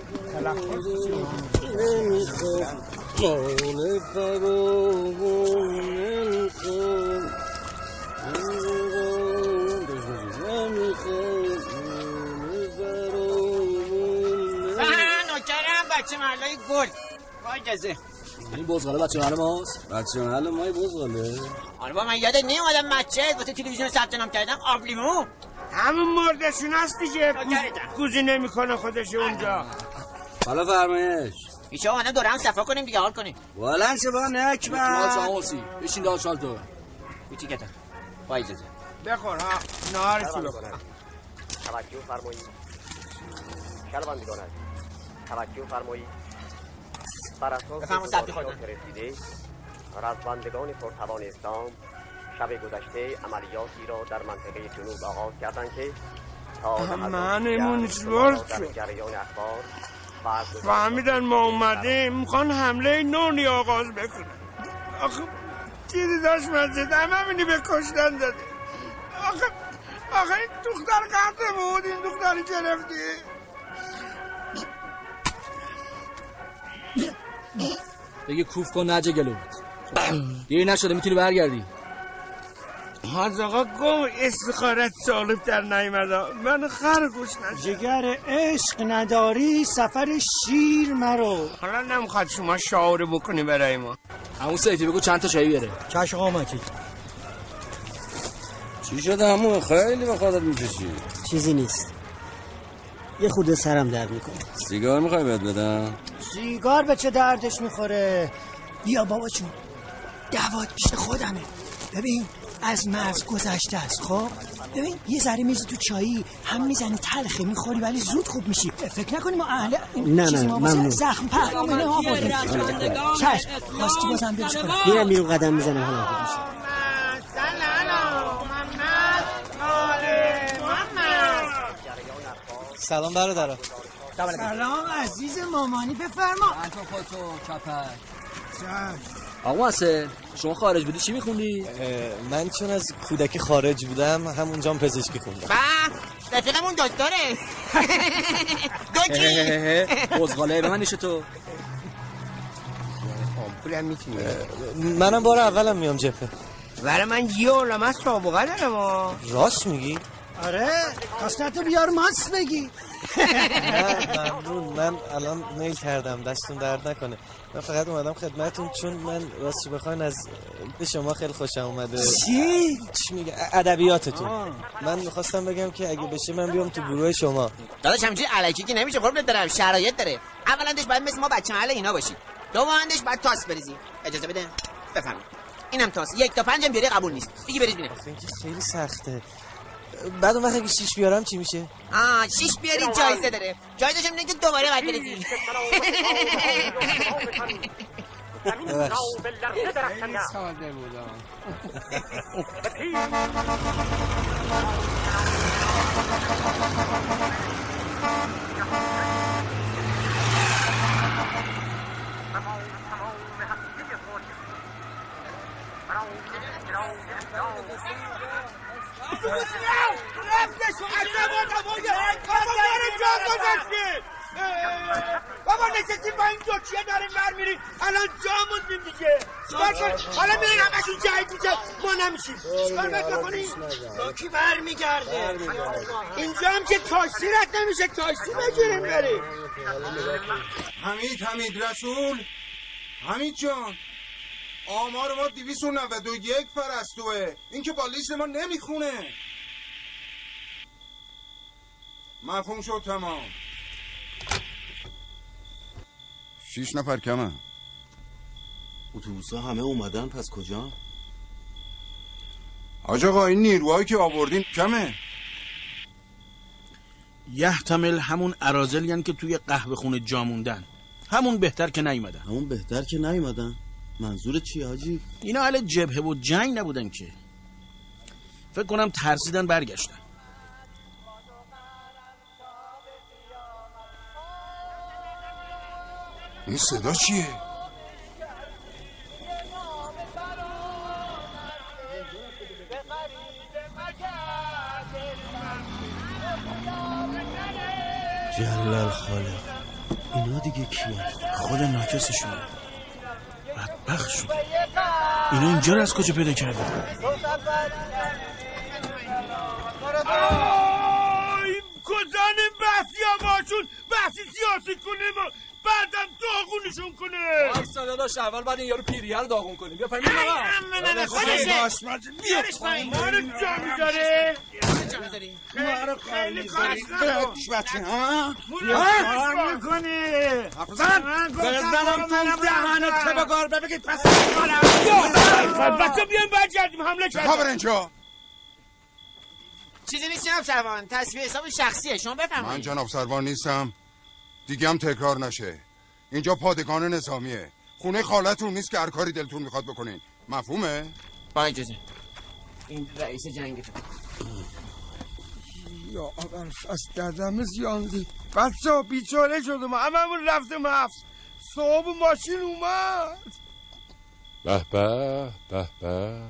نوکرم بچه محلای گل. با اجازه. این بزغاله بچه محل ماست؟ بچه محل مای بزغاله. آره با من یادت نمیادم بچه. واسه تلویزیون ثبت نام کردم آبلیمو همون مردشون هست دیگه. گوزی نمی‌کنه خودش اونجا. حالا فرمایش. ایشا آنم دوره هم صفا کنیم دیگه حال کنیم. بلند شو با بشین دار شال تو کوچیکتا اجازه بخور ها. نهارشو بخور توجه فرمایید شنوندگان عزیز توجه فرمایید بر اساس گزارشات رزمندگان پرتوان اسلام شب گذشته عملیاتی را در منطقه جنوب آغاز کردند که تا در شد. جریان اخبار فهمیدن ما اومدیم می‌خوان حمله نونی آغاز بکنن. آخه چیزی داشت مسجد همه همینی به کشتن داده آخه آخه این دختر قطعه بود این دختری گرفتی بگی کوف کن نجه گلوت دیر نشده می‌تونی برگردی. حاج آقا گو استخارت سالب در نیمده من خر گوش نشد جگر عشق نداری سفر شیر مرو. حالا نمی‌خواد شما شعاره بکنی برای ما. همون سیتی بگو چند تا چایی بیاره. چش آقا مکی. چی شده همون خیلی به خودت می‌کشی. چیزی نیست. یه خورده سرم درد می‌کنه. سیگار می‌خوای بهت بدم؟ سیگار به چه دردش می‌خوره؟ بیا بابا چون دوات پیش خودمه. ببین از مرز گذشته است خب؟ ببین یه ذره میزی تو چایی هم می‌زنی تلخه می‌خوری ولی زود خوب میشی. فکر نکنی ما اهل این نه، نه، ممنون. زخم پهلوانه ها بردیم چشم. خواستی بازم بریش کنم میرم بیرون قدم می‌زنم حالا خوب میشه. سلام برادرم سلام عزیز مامانی بفرما. تو خودتو کپک آقا حسن شما خارج بودی چی میخوندی؟ من چون از کودکی خارج بودم همونجا هم پزشکی خوندم. با رفیقمون دکتره. دکی بزغاله به من نیشه تو پولم می‌تونی منم بار اولم میام جبهه برای من یه علمه سابقه دارم راست میگی؟ آره کاستتو بیار ماس بگی. نه ممنون من الان میل کردم دستون درد نکنه. من فقط اومدم خدمتون چون من راستش بخواین از به شما خیلی خوشم اومده. چی؟ چی میگه؟ ادبیاتتون. من می‌خواستم بگم که اگه بشه من بیام تو گروه شما. داداش همچین علکی که نمیشه قربونت دارم شرایط داره. اولندش باید مثل ما بچه محل اینا باشی. دومندش باید تاس بریزی. اجازه بده؟ بفهمید اینم تاس. یک تا پنجم بیاری قبول نیست. دیگه بریز بینه خیلی سخته. بعد اون وقت اگه شیش بیارم چی میشه آه شیش بیاری جایزه داره جایزش هم اینه که دوباره باید ببخشید. ساده بودم بابا نشستیم با این دوچیه داریم برمیریم الان جا موندیم دیگه. چیکار کن حالا میرین همشون جهید میشه ما نمیشیم. چیکار باید بکنیم با کی برمیگرده؟ اینجا هم که تاکسی رد نمیشه. تاکسی بگیریم بریم حمید حمید رسول. حمید جان. آمار ما دیویس و نود و یک فرستوه. این که با لیست ما نمی‌خونه. مفهوم شد تمام. شیش نفر کمه. اتوبوس همه اومدن پس کجا؟ حاج آقا این نیروهایی که آوردین کمه. یحتمل همون ارازل که توی قهوه خونه جا موندن. همون بهتر که نیومدن. همون بهتر که نیومدن. منظور چیه حاجی؟ اینا اهل جبهه و جنگ نبودن که. فکر کنم ترسیدن برگشتن. این صدا چیه؟ جلال خالق. اینا دیگه کیه؟ خود ناکسشون. بدبخت شده. اینا اینجا رو از کجا پیدا کرده آی کزن بحثی هم باشون بحثی سیاسی کنیم. داغونشون کنه. وایسا داداش اول بعد این یارو پیریه رو داغون کنیم. بیا پایین بیا نه نه خودشه. بیارش پایین. ما رو جا می‌ذاره. ما رو خیلی بچه ها؟ کار می‌کنی؟ بزن بزنم تو دهنت که بگار بگید پس بچه بیایم برگردیم حمله کردیم. خبر اینجا چیزی نیست جناب سروان. تصویر حساب شخصیه. شما من بفرمایید جناب سروان نیستم. دیگه هم تکرار نشه. اینجا پادگان نظامیه. خونه خالتون نیست که هر کاری دلتون می‌خواد بکنین. مفهومه؟ با اجازه. این رئیس جنگ یا اول از دردم زیاندی بچه ها بیچاره شدم هممون رفتم حفظ صاحب ماشین اومد. به به به به.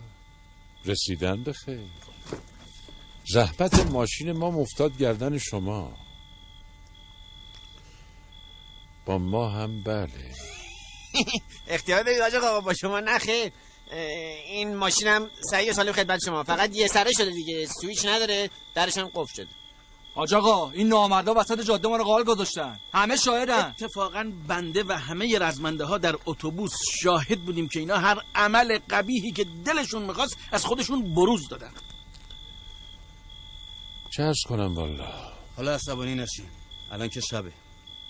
رسیدن به خیر. زحمت ماشین ما مفتاد گردن شما. با ما هم بله. اختیار بدید آجا آقا با شما نخیر این ماشینم سعی و سالم خدمت شما. فقط یه سره شده دیگه سویچ نداره درش هم قفل شده. حاج آقا این نامردا وسط جاده ما رو قال گذاشتن. همه شاهدن. اتفاقا بنده و همه رزمنده ها در اتوبوس شاهد بودیم که اینا هر عمل قبیحی که دلشون می‌خواست از خودشون بروز دادن. چه کنم والا؟ حالا عصبانی نشین. الان که شبه.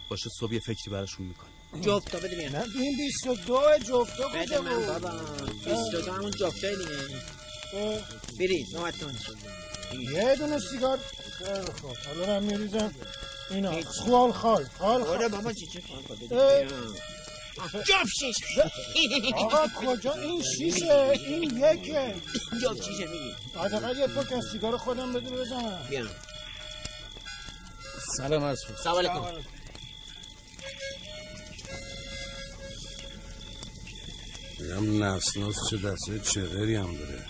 باشه صبح یه فکری براشون می‌کنیم جفت تا بده نه این 22 جفت بده من بابا. 22 همون جفته دیگه برید نومتون یه دونه سیگار. خیلی خوب. حالا من میریزم. اینا. خوال خال خال خال. بابا چی چی جفت شیش. آقا کجا؟ این شیشه. این یکه. جفت شیشه میگی. حداقل یه پاک از سیگار خودم بده بزنم. بیا. سلام از سلام علیکم. میگم نسناس چه دسته چغری هم داره.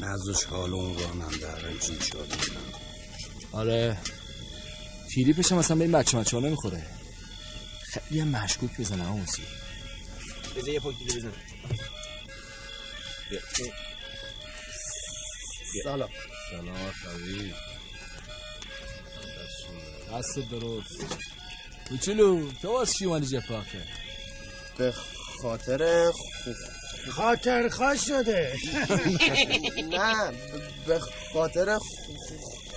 نزدش حال اون راننده هرنچین شد آره. تیریپش هم مثلا به این بچه بچه ها نمی‌خوره. خیلی هم مشکوک بزنه همون سی بذار یه پاک دیگه بزن سلام سلام خبیر دست درست. کوچولو تو باز چی اومدی جفاکه به خاطر خاطر خواه شده. نه به خاطر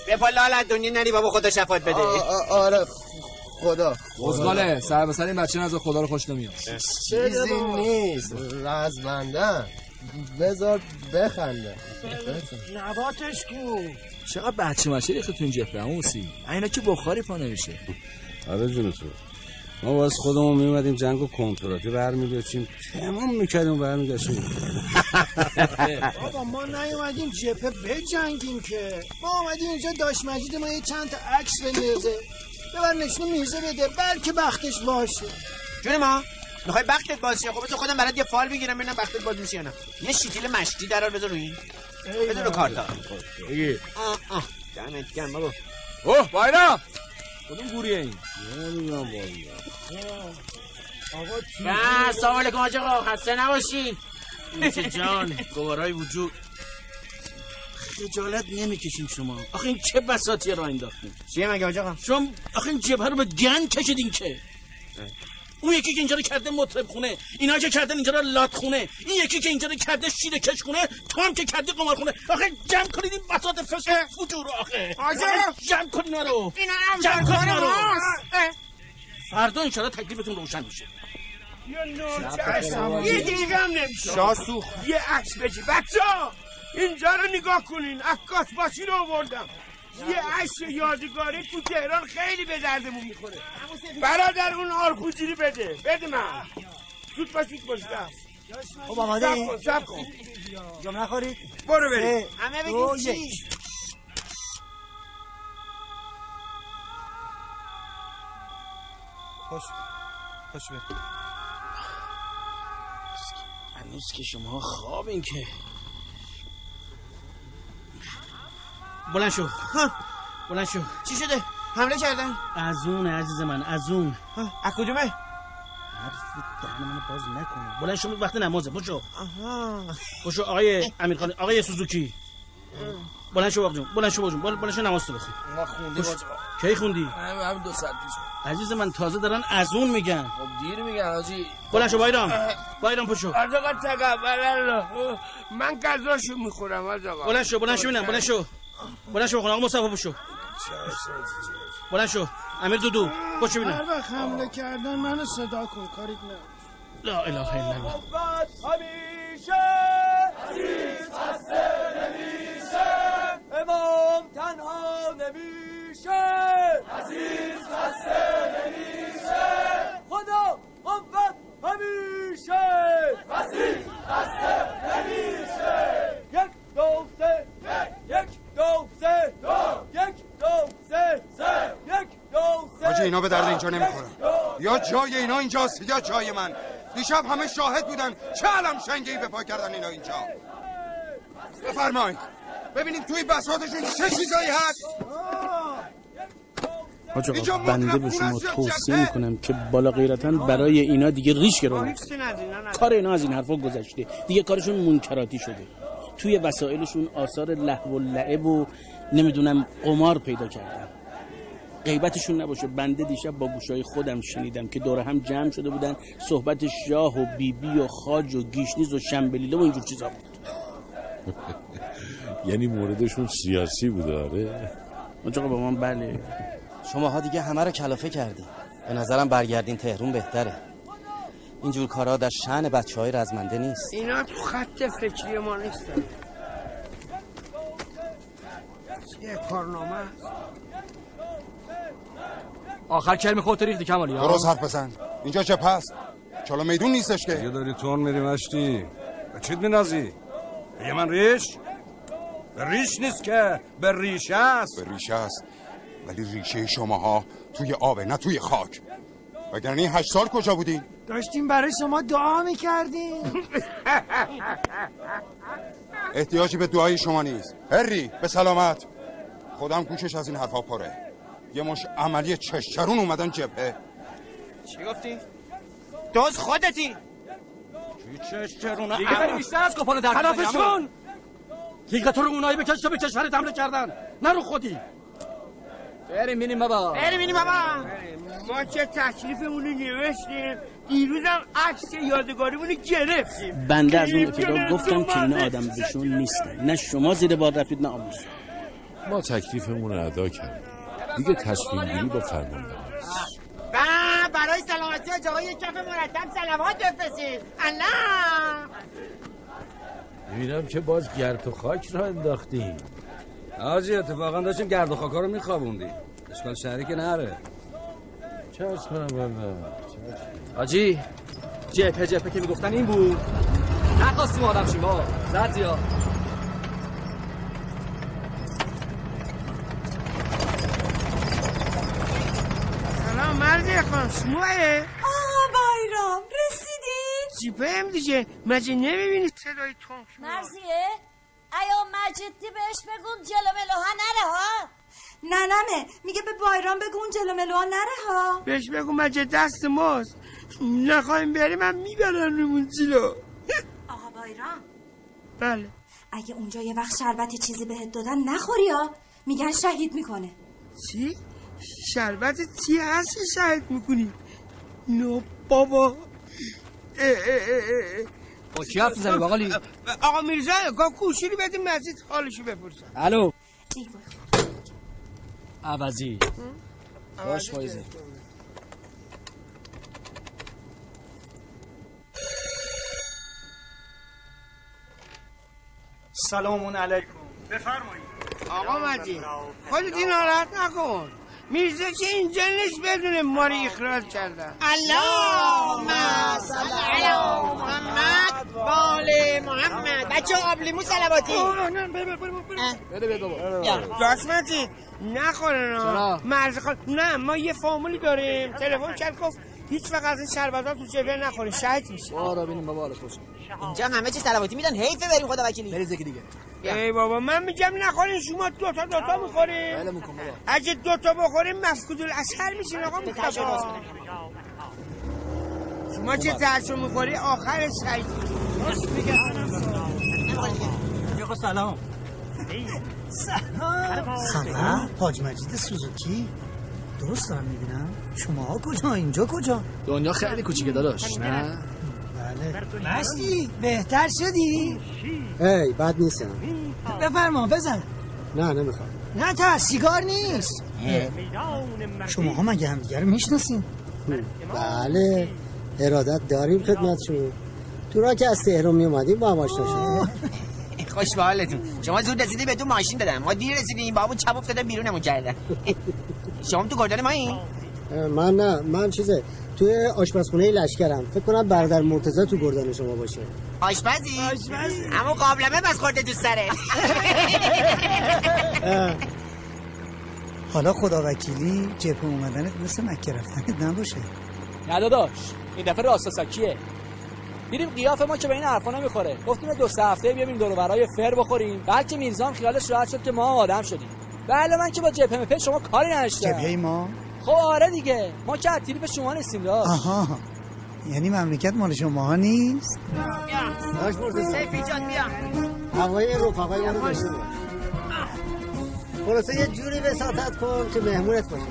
به پا لالت دنیا نری بابا خدا شفات بده. آره خدا. بزغاله سر به سر این بچه نزد خدا رو خوش نمیاد. چیزی نیست رزمنده. بذار بخنده. نباتش کو. چقدر بچه مچه ریخت تو این جفه همون سی اینا که بخاری پا نمیشه. آره جون تو. ما باز خودمون میومدیم جنگ و کنتراتی برمیگشتیم تمام می‌کردیم و برمیگشتیم. بابا ما نیومدیم جپه بجنگیم که. ما اومدیم اینجا داشت مجید ما یه چند تا عکس بندازه. ببر نشون میزه بده بلکه بختش باشه. جون ما می‌خوای بختت باز شه؟ خب بذار خودم برات یه فال بگیرم ببینم بختت باز میشه یا نه. یه شیتیل مشتی درار بذار روی این. بذار رو کارتا. آه آه. دمت گرم بابا. اوه بایرام. کدوم گوریه این نمی‌دونم نه سلام علیکم آقا آقا خسته نباشی اینکه جان؟ گوارای وجود. خجالت نمی‌کشین شما. آخه این چه بساتی را انداختین چیه مگه آقا شما آخه این جبهه رو به گن کشیدین که. اون یکی که اینجا رو کرده مطرب خونه اینا که کردن اینجا رو لات خونه این یکی که اینجا رو کرده شیر کش خونه تو هم که کردی قمار خونه. آخه جمع کنید این بساط فسق فجور رو آخه آجا جمع کنید اینا رو. اینا هم جمع کنید اینا رو. ماست فردا انشالله تکلیفتون روشن میشه. یه دیگه هم نمیشه. شاسوخ یه عکس بگی بچه ها اینجا رو نگاه کنین. عکاس باشی رو آوردم. یه عکس یادگاری تو تهران خیلی به دردمون می‌خوره. برادر اون آرپوجیری بده. بده من. زود باشید باشید خب آماده کن سب کن. جام نخورید. برو بریم. همه دو، بگید چی. خوش خوش بر هنوز که شما خوابین که. بلند شو. بلند شو. چی شده؟ حمله کردن. از اون عزیز من از اون. از کدومه حرف دهن منو باز نکنه. بلند شو وقت نمازه. پشو آها. پشو آقای امیرخان آقای سوزوکی. بلند شو واقعا بلند شو واقعا بلند شو نماز تو بخون. ما خوندیم پشت. کی خوندی؟ همین دو ساعت پیش عزیز من تازه دارن از اون میگن. خب دیر میگن آجی. بلند شو بایرام بایرام پشو. آقا تقبل الله. من غذاشو می‌خورم از آقا. بلند شو بلند شو بلند شو. بلند شو خونه مصطفی بشو. بلند شو. امیر دودو بشو ببینم. هر وقت حمله کردن منو صدا کن کاریت نه لا اله الا الله. محبت همیشه عزیز خسته نمیشه. امام تنها نمیشه. عزیز خسته نمیشه. خدا قوت همیشه. عزیز خسته نمیشه. یک دو سه یک دو دو یک دو سه یک دو سه اینا به درد اینجا نمی‌خورن. یا جای اینا اینجاست یا جای من. دیشب همه شاهد بودن چه علم شنگی به پا کردن اینا اینجا. بفرمایید. ببینید توی بساتشون چه چیزایی هست. حاج خب بنده به شما توصیه می‌کنم که بالا غیرتا برای اینا دیگه ریش گرونه کار اینا از این حرفا گذشته. دیگه کارشون منکراتی شده. توی وسایلشون آثار لهو و لعب و نمی‌دونم قمار پیدا کردن. غیبتشون نباشه. بنده دیشب با گوشای خودم شنیدم که دور هم جمع شده بودن. صحبت شاه و بیبی و خاج و گیشنیز و شنبلیله و اینجور چیزا بود. یعنی موردشون سیاسی بود آره؟ آقا با من بله. شماها دیگه همه رو کلافه کردین. به نظرم برگردین تهرون بهتره. اینجور کارا در شن بچه های رزمنده نیست. اینا تو خط فکری ما نیستن. یه کارنامه. آخر کلمه خودت ریختی کمالی؟ درست حرف بزن. اینجا چه پس؟ چالا میدون نیستش که. یه داری تون میری مشتی. به چیت مینازی یه من ریش؟ به ریش نیست که. به ریشه است. به ریشه است. ولی ریشه شماها توی آبه نه توی خاک. وگرنه این هشت سال کجا بودین؟ داشتیم برای شما دعا می‌کردیم. احتیاجی به دعای شما نیست. هری به سلامت. خودم گوشش از این حرفا پره. یه مش عملی چشچرون اومدن جبهه. چی گفتی؟ دوز خودتی. دیگه خیلی بیشتر از کپان در خلافشون تیغ تو رو اونایی بکش تا به کشورت حمله کردن. نه رو خودی. بریم بینیم بابا. بریم بینیم بابا. ما چه تشریفمون رو نوشتیم. دیروزم عکس یادگاریمون رو گرفتیم. بنده از اون ابتدا گفتم که اینا آدم بشون نیستن. نه شما زیر بار رفتید نه آموز ما تکلیفمون رو ادا کردیم. دیگه تصمیم گیری با فرمان و برای سلامتی آقا یک کف مرتب سلوات بفرستید الله! می‌بینم که باز گرد و خاک را انداختیم. آجی اتفاقا داشتیم گرد و خاکا رو میخوابوندی اشکال شهری که نره. چه از کنم والا آجی جپه جپه که می‌گفتن این بود. نخواستیم آدم شیم با زد زیاد. سلام مرد خانم شمایه آه بایرام رسیدین جیبه دیگه. مجه نمی‌بینی صدای تون مرزیه ایا مجدی بهش بگون جلو ملوها نره ها. نه نمه میگه به بایرام بگو اون جلو ملوها نره ها. بهش بگو مجه دست ماست. نخواهیم بریم من می‌برن رومون جلو. آقا بایرام. بله. اگه اونجا یه وقت شربت چیزی بهت دادن نخوری ها. میگن شهید می‌کنه. چی؟ شربت چی هست که شهید می‌کنی؟ نو بابا. اه اه اه اه. با کی حرف می‌زنی باقالی؟ آقا میرزا گاه کوشیری بدیم مزید حالشو بپرسن. الو. عوضی. باش فایزه. سلام علیکم. بفرمایید. آقا مجید خودتی ناراحت نکن. میرزا که اینجا نیست بدونه ما رو اخراج کردن اللهم صل علی محمد و آل محمد. بچه آبلیمو سلواتی. بده بده چرا؟ نه مرز خان نه ما یه فامولی داریم. تلفن کرد گفت هیچ وقت از این شربت ها تو جبه نخوره شهید میشه بارا بینیم بابا حالا خوش. اینجا همه چی سلواتی میدن. حیفه بریم خدا وکیلی. بریز یکی دیگه. ای بابا من میگم نخورین شما دوتا دوتا می‌خورین ولمون کن بابا. اگه دوتا بخورین مفقود الاثر میشین آقا مصطفی شما چه ترشو می‌خوری؟ آخر شهید. آقا سلام. سلام. سلام. حاج مجید سوزوکی. درست دارم می‌بینم؟ شما کجا؟ اینجا کجا؟ دنیا خیلی کوچیکه داداش. نه؟ بله. مستی بهتر شدی؟ ای بد نیستم بفرما بزن. نه نمی‌خوام. نه تا سیگار نیست. شما ها مگه هم دیگر می‌شناسین؟ بله. ارادت داریم خدمت شما. تو را که از تهران می اومدیم با هم آشنا شدیم. خوش به حالتون شما زود رسیدی به تو ماشین دادم. ما دیر رسیدیم. بابو چپ افتاده بیرونمون کردن. شما تو گردن ما این من نه من چیزه توی آشپزخونه لشکرم. فکر کنم برادر مرتضی تو گردن شما باشه. آشپزی؟ همون قابلمه بس خورده تو سره. حالا خدا وکیلی جبهه اومدنت مثل مکه رفتنت نباشه. نه داداش این دفعه راستاساکیه دیدیم قیاف ما که به این حرفا نمی‌خوره. گفتیم دو سه هفته بیایم دور برای فر بخوریم. بلکه میرزام خیالش راحت شد که ما آدم شدیم. بله من که با جبهه مپه شما کاری نداشتم. جبهه ما؟ خب آره دیگه. ما که عطیلی به شما نیستیم داشت آها. یعنی مملکت مال شما ها نیست؟ داش مرتضی سیفی جان بیا. هوای رفقای ما رو داشته باش خلاصه یه جوری وساطت کن که مهمونت باشه.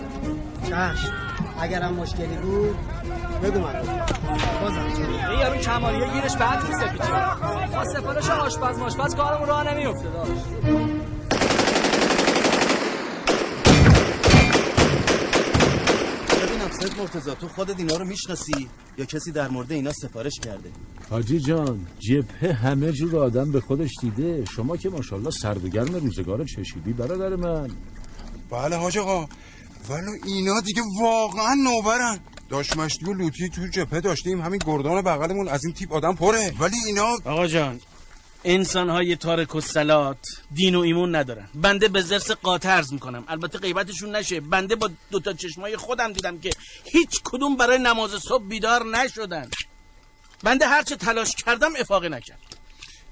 چشم. اگرم مشکلی بود بگو من. بازم این یارو کمالیه گیرش بعد نیست جان. با سفارش آشپز ماشپز کارمون راه نمیفته داشت سید مرتضی تو خودت اینا رو می‌شناسی یا کسی در مورد اینا سفارش کرده؟ حاجی جان جبهه همه جور آدم به خودش دیده. شما که ماشاءالله سردگرم روزگار چشیدی برادر من. بله حاج آقا ولی اینا دیگه واقعا نوبرن. داشت مشتی و لوتی تو جبهه داشتیم همین گردان بغلمون از این تیپ آدم پره. ولی اینا آقا جان انسان های تارک و سلات دین و ایمون ندارن. بنده به زرس قاطع عرض می‌کنم. البته غیبتشون نشه. بنده با دوتا چشمای خودم دیدم که هیچ کدوم برای نماز صبح بیدار نشدن. بنده هرچه تلاش کردم افاقه نکرد.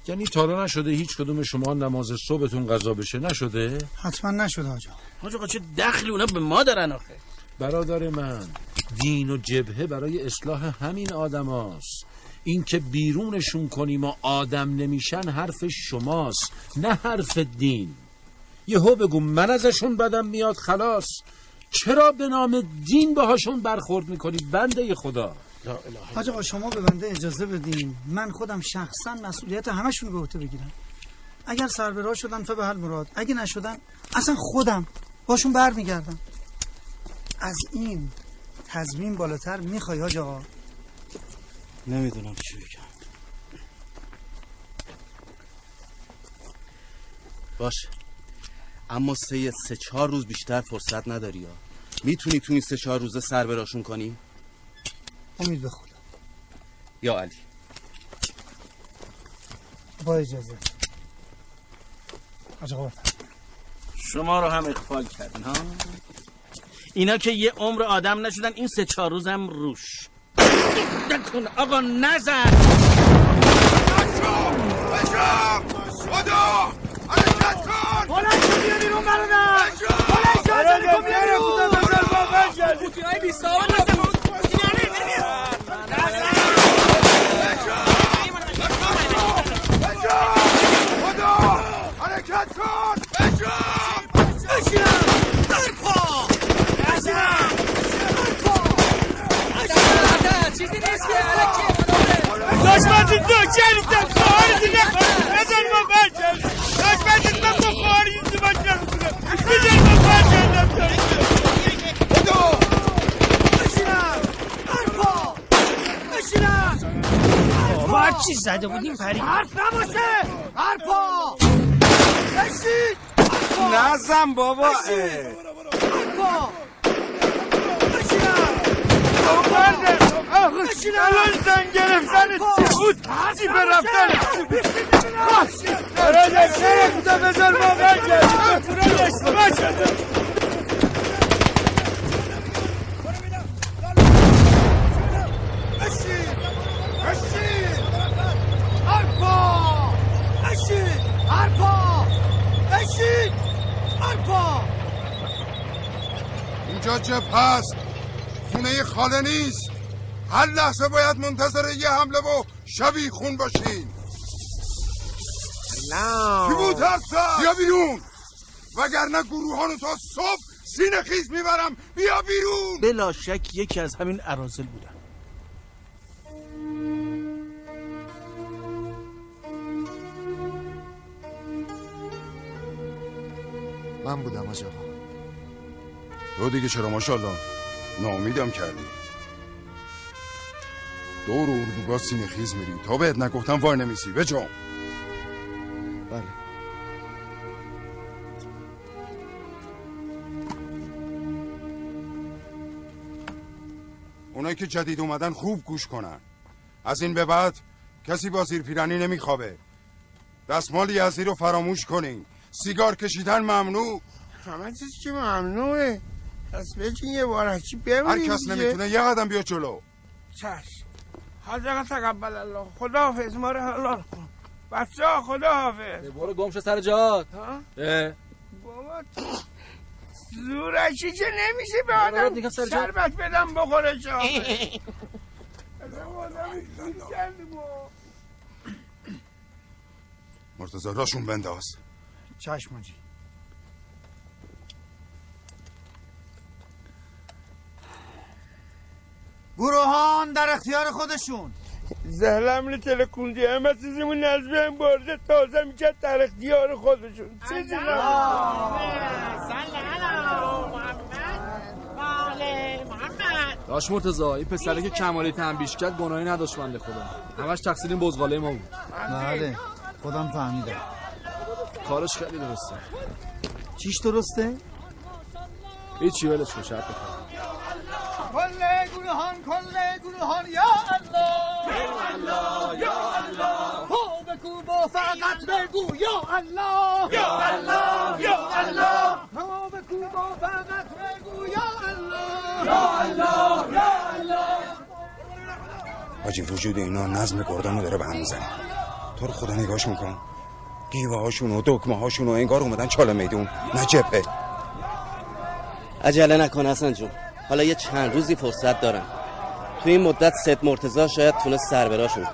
یعنی تا نشده هیچ کدوم شما نماز صبحتون قضا بشه؟ نشده؟ حتما نشده آجا. آقا چه دخلی اونا به ما دارن آخه. برادر من دین و جبهه برای اصلاح همین آدم هاست. این که بیرونشون کنیم و آدم نمیشن حرف شماست نه حرف دین. یهو بگو من ازشون بدم میاد خلاص. چرا به نام دین باهاشون برخورد می‌کنی بنده خدا؟ حاج آقا شما به بنده اجازه بدین. من خودم شخصا مسئولیت همشون رو به عهده بگیرم. اگر سر به راه شدن فبه حل مراد. اگه نشدن اصلا خودم باشون برمیگردم. از این تضمین بالاتر می‌خوای حاج آقا؟ نمی‌دونم چی بگم باشه اما سه سه چهار روز بیشتر فرصت نداری یا. می‌تونی تو این سه چهار روزه سر براشون کنی؟ امید به خدا. یا علی. با اجازه. شما رو هم اخفال کردن ها؟ اینا که یه عمر آدم نشدن این سه چهار روز هم روش. نکن آقا نزن خدا حرکت کن بلند شو بیا بیرون برادر بلند شو عجله کن بیا بیرون پوتینای بیستاون خدا حرکت کن بشینم برپا بشینم چیزی نیست که الکی دشمنتون دو کلیدم خواهرتون نخواهد بذار ما برچن دشمنتون من با خواهری ازدواج نمی‌کنم بذار ما برچن خدا بشینم برپا بشینم بابا. هر چی زده بودیم پری حرف نباشه برپا بشین. نزن بابا برپا بشینم الان گرفتن چی بود چی به رفتن برادر نرفته بذار ما برگردیم اینجا جبه هست خونه خاله نیست. هر لحظه باید منتظر یه حمله و شبی خون باشین. نه. کی بود؟ بیا بیرون. وگرنه گروهانو تا صبح سینه خیز می‌برم. بیا بیرون. بلا شک یکی از همین ارازل بودن. من بودم آج آقا تو دیگه چرا ماشاءالله؟ ناامیدم کردی. دور اردوگاه سینه خیز میری تا بهت نگفتم وای نمیسی به جام بله. اونایی که جدید اومدن خوب گوش کنن. از این به بعد کسی با زیر پیرنی نمیخوابه دستمال یزدی رو فراموش کنین. سیگار کشیدن ممنوع. همه چیز که ممنوعه. پس بچین یه بارکی هر ببینیم کس نمی‌تونه یه قدم بیا جلو. چشم. حاضر تقبل الله. خدا حافظ ما رو حلال کن. بچه ها خدا حافظ برو گم شو سر جات. ها؟ اه. بابا زورکی که نمیشه به آدم جا. شربت بدم بخوره شاخه مرتضی راشون بنداز. چشم حاجی گروهان در اختیار خودشون. زهلم رو تلکوندی همه چیزمون نزبه هم برده تازه می‌کرد در اختیار خودشون. چیزی؟ داش مرتضی این پسره که کمالی تنبیش کرد گناهی نداشت بنده خدا. همش تقصیر این بزغاله ما بود. بله خودم فهمیدم. کارش خیلی درسته. چیش درسته؟ هیچی ولش کن شرط کل گروهان کل گروهان یا الله! یا الله پا بکوب و فقط بگو یا الله! یا الله یا الله! پا بکوب و فقط بگو یا الله! یا الله یا الله! حاجی وجود اینا نظم گردان رو داره به هم می‌زنه. تو رو خدا نگاهشون کن گیوه هاشون و دکمه هاشون و انگار اومدن چاله میدون. نه جبهه عجله نکن حسن جون. حالا یه چند روزی فرصت دارم. تو این مدت ست مرتزا شاید تونست سر براشون.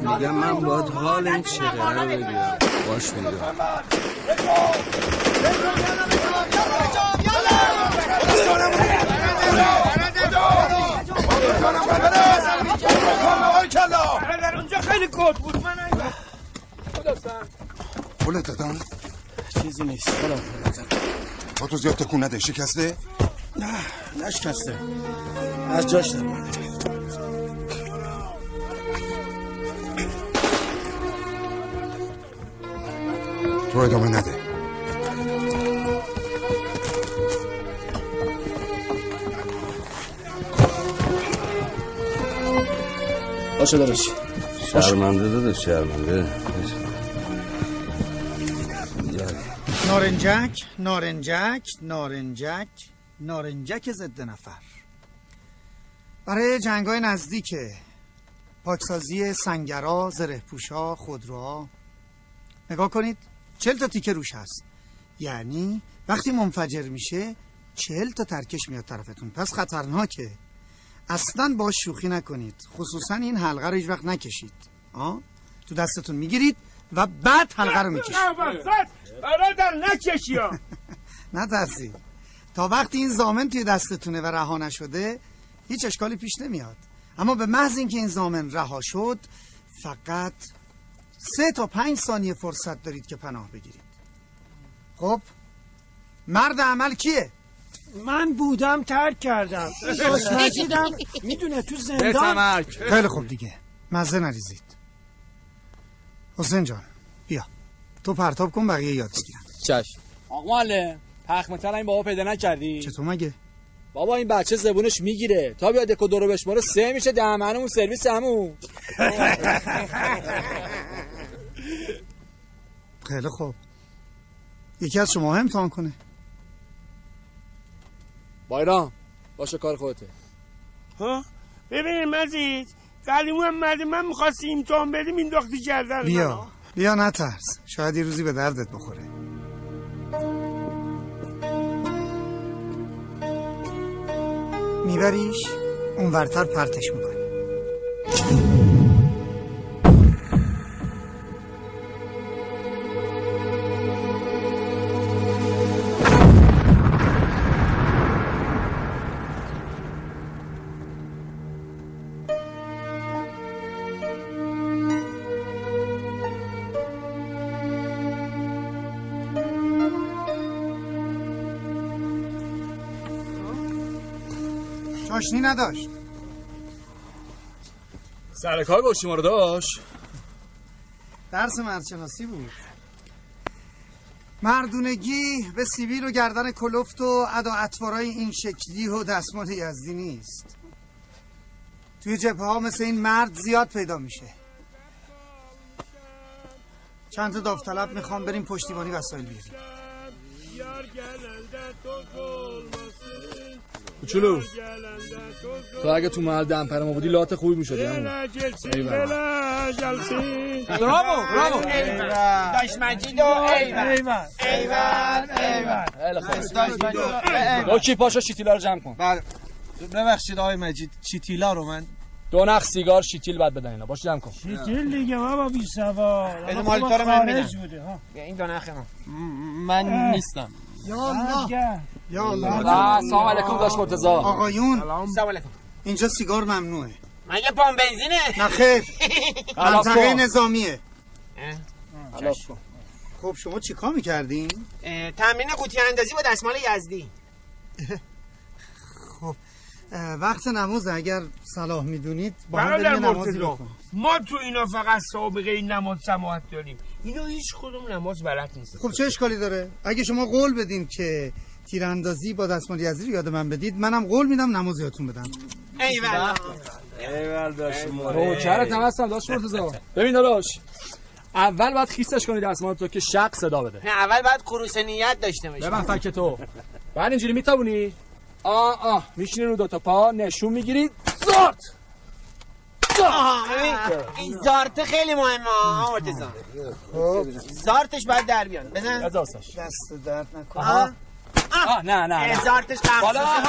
میگم من باید حال این چقدر رو بگیرم باش می‌دونم اونجا خیلی کود بود من پولت دادن چیزی نیست. خدا با تو زیاد تکون نده. شکسته؟ نه نشکسته. از جاش اومده. تو ادامه نده. باشه داداش. شرمنده داده شرمنده. نارنجک نارنجک نارنجک نارنجک ضد نفر. برای جنگای نزدیک پاکسازی سنگرا زره پوشا خودروها. نگاه کنید چل تا تیکه روش هست. یعنی وقتی منفجر میشه چل تا ترکش میاد طرفتون. پس خطرناکه. اصلا باش شوخی نکنید. خصوصا این حلقه رو هیچ وقت نکشید. آه؟ تو دستتون می‌گیرید و بعد حلقه رو می‌کشید. برادر نکشی ها نترسید تا وقتی این زامن توی دستتونه و رها نشده هیچ اشکالی پیش نمیاد. اما به محض اینکه این زامن رها شد فقط سه تا پنج ثانیه فرصت دارید که پناه بگیرید. خب مرد عمل کیه؟ من بودم ترک کردم. داشت مجیدم می‌دونه تو زندان. خیلی خوب دیگه. مزه نریزید. حسین جان. تو پرتاب کن بقیه یاد بگیرن چشم. آقا معلم پخمتر این بابا پیدا نکردی؟ چطور مگه؟ بابا این بچه زبونش می‌گیره. تا بیاد دکو دورو بشماره سه میشه دهمنمون سرویس همون. خیلی خوب. یکی از شما امتحان کنه. بایرام باشه کار خودته. ها؟ ببین مزید قلیمو هم مده من می‌خواستی امتحان بدیم این داختی کردن بیا. بیا نترس. شاید یه روزی به دردت بخوره. میبریش اونورتر پرتش می‌کنی. آشنی نداشت. سر کار با شما رو داشت؟ درس مردشناسی بود. مردونگی به سیبیل و گردن کلفت و ادا اطوارای این شکلی و دستمال یزدی نیست. توی جبهه ها مثل این مرد زیاد پیدا میشه. چند تا داوطلب می‌خوام بریم پشتیبانی وسایل بیاریم. کوچولو. تو اگه تو محل دمپر ما بودی لات خوبی می‌شدی همون برافو برافو داش مجید و ایول ایول ایول خیلی خوب. لوکی پاشا شیتیلا رو جمع کن. بله. ببخشید آقای مجید چیتیلا رو من دو نخ سیگار شیتیل بعد بدن اینا. باش جمع کن. شیتیل دیگه بابا بی سوار بده مال تو رو من میدم. بوده ها. این دو نخ ما. من نیستم. یا الله. یا الله. سلام علیکم داش مرتضی. آقایون. سلام. علیکم. اینجا سیگار ممنوعه. مگه پام بنزینه؟ نه خیر. منطقه. نظامیه. خلاص کن. خب شما چیکار می‌کردین؟ تمرین قوطی اندازی با دستمال یزدی. وقت نماز اگر صلاح می‌دونید با هم نمازی بکنیم ما تو اینا فقط سابقه این نماز سماعت داریم. اینا هیچ کدوم نماز بلد نیست خب چه اشکالی داره؟ اگه شما قول بدین که تیراندازی با دستمال یزدی رو یاد من بدید منم قول میدم نماز یادتون بدم. ایول. ایول داشت نوکرت هم هستم داش مرتضی ببین داداش اول باید خیسش کنی دستمال تو که شق صدا بده. نه اول باید خروس نیت داشته باشی. ببن فک تو. بعد اینجوری میتابونی آه آه. میشینی رو دوتا پا نشون می‌گیری زارت! این زارت! خیلی مهمه مرتضی. زارتش باید در بیاد. بزن. دست درد نکن آه. نه نه نه. زارتش قمص بالا. ایول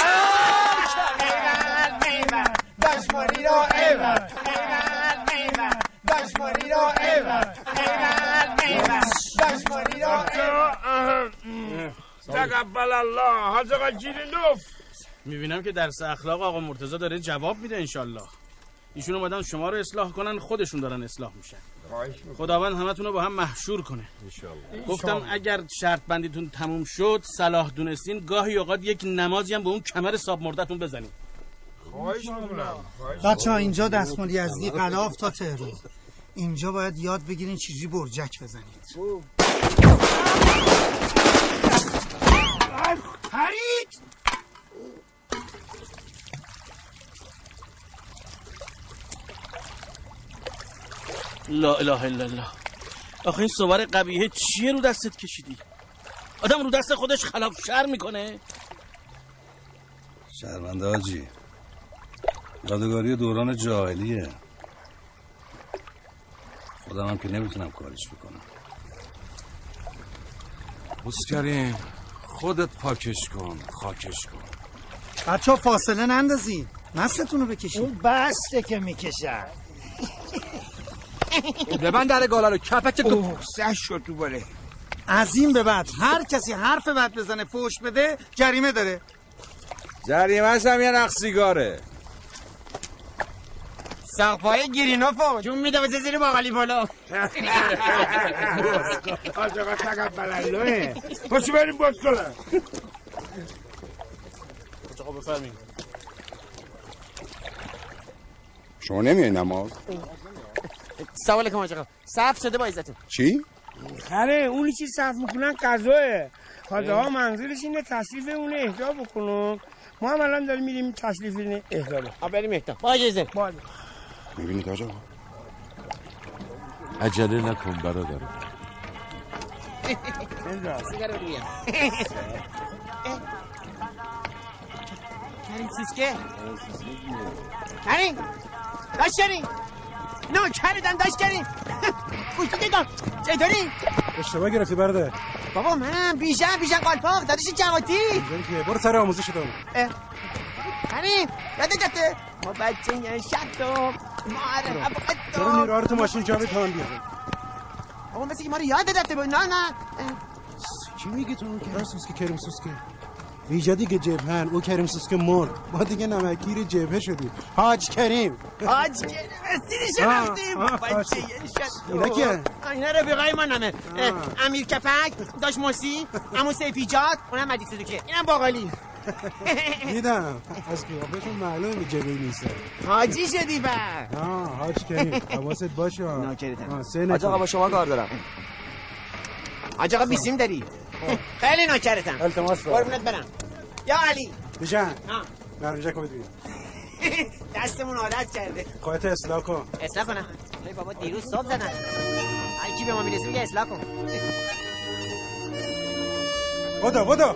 ایول دشماری رو ایول ایول ایول دشماری رو ایول ایول ایول دشماری رو تقبل الله. حاج آقا جیر نوف می‌بینم که درس اخلاق آقا مرتضی داره جواب میده انشالله ایشون اومدن شما رو اصلاح کنن خودشون دارن اصلاح میشن. خداوند همتون رو با هم محشور کنه. گفتم اگر شرط بندیتون تموم شد صلاح دونستین گاهی اوقات یک نمازی هم به اون کمر ساب مردتون می‌کنم. بچه ها اینجا دستمال یزدی قلاف تا تهران. اینجا باید یاد بگیرین چیزی برجک بزنید. پرید لا اله الا الله. آخه این صور قبیه چیه رو دستت کشیدی؟ آدم رو دست خودش خلاف شر می‌کنه. شرمنده حاجی یادگاری دوران جاهلیه. خودم هم که نمی‌تونم کارش بکنم. کریم خودت پاکش کن خاکش کن. بچه ها فاصله نندازین. مستتون رو بکشین. اون بسته که می‌کشن. ببند در گالا رو کپک تو اوه سش شد تو باله از این به بعد هر کسی حرف بد بزنه فوش بده جریمه داره. جریمه هم یه نخ سیگاره. سقفای گیرینوفو جون میده واسه زیر باقالی بالا. حاج آقا تقبل الله پاشو بریم باز کنم آقا بفرمایید شما نمیای نماز؟ علیکم حاج آقا صف شده با عزتون. چی؟ خره اونی که صرف می‌کنن قضاه حاج آقا منظورش اینه تشریف اون اهدا بکنم ما هم الان داریم میریم تشریف این اهدا بکنم آ بریم اهدا با اجازه. باشه می‌بینید آجا عجله نکن برادر. سیگار بده بیام کریم سیسکه کریم داشت کریم نه کردن داشت کریم گوشتی دگم چطوری؟ اشتباه گرفتی برده. بابا من بیژن بیژن قالپاق دادش جماتی برو سر آموزش دارم کریم یاده جاته ما بچه یه شد و ماره چرا نیروها رو تو ماشین جا تان بیار. بابا مثل که ما رو یاد داده بود نه نه. چی میگی تو اون کریم سوسکه کریم سوسکه ویژه دیگه جبهن او کریم سوسکه مرد. ما دیگه نمکیر جبهه شدیم. حاج کریم. حاج کریم استیدش آه، رفتیم؟ بچه یه شد اینا؟ اینا رفیقای من همه امیر کپک داش موسی امو سیفیجات اونم مجید صدوکه. اینم باقالی. دیدم. از قیافشون معلومه جبهه نیست حاجی شدی بر. آه حاج کریم. حواست باشه. ناکرتم. حاج آقا، با شما کار دارم. حاج آقا بیسیم داری؟ خیلی ناکرتم التماس دارم. قربونت برم. یا علی. آه. نرمجه کنید بیا دستمون عادت کرده. خواهت اصلاح کن. اصلاح کنم. ای بابا دیروز صبح زدن هر کی به ما می‌رسه میگه اصلاح کن. بودو بودو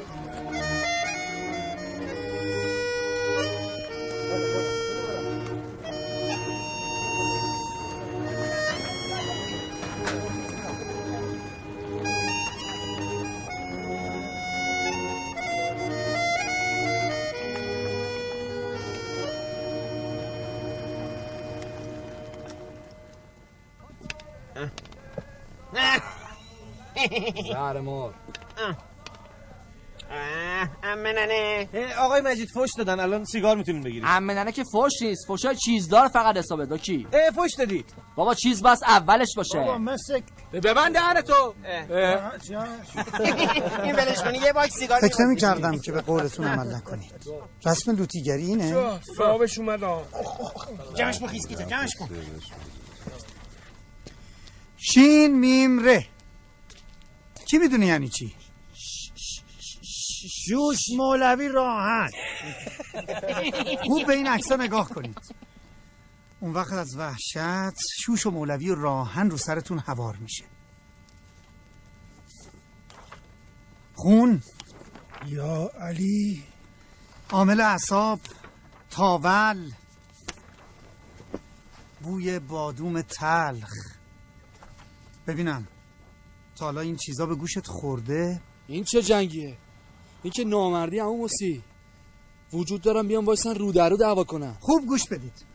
زهر مار امننه آقای مجید فوش دادن. الان سیگار می‌تونیم بگیریم. عمه که فوش نیست فوشای چیزدار فقط حسابه. دو کی اه فوش دادی. بابا چیز بس اولش باشه. بابا مثل ببند دهن تو. این ولش کنی. یه باکس سیگار فکر نمی کردم که به قولتون عمل نکنید. رسم لوتیگری اینه؟ صاحبش اومد. جمعش کن خیسکیتا جمعش کن. شین میم ره. چی می‌دونی یعنی چی؟ شوش مولوی راحت. خوب به این عکس نگاه کنید. اون وقت از وحشت شوش و مولوی و راهن رو سرتون هوار میشه. خون. یا علی. عامل اعصاب تاول بوی بادوم تلخ. ببینم. تا حالا این چیزا به گوشت خورده؟ این چه جنگیه؟ این که نامردی همون موسی. وجود دارم بیام وایسن رو در رو دعوا کنم. خوب گوش بدید.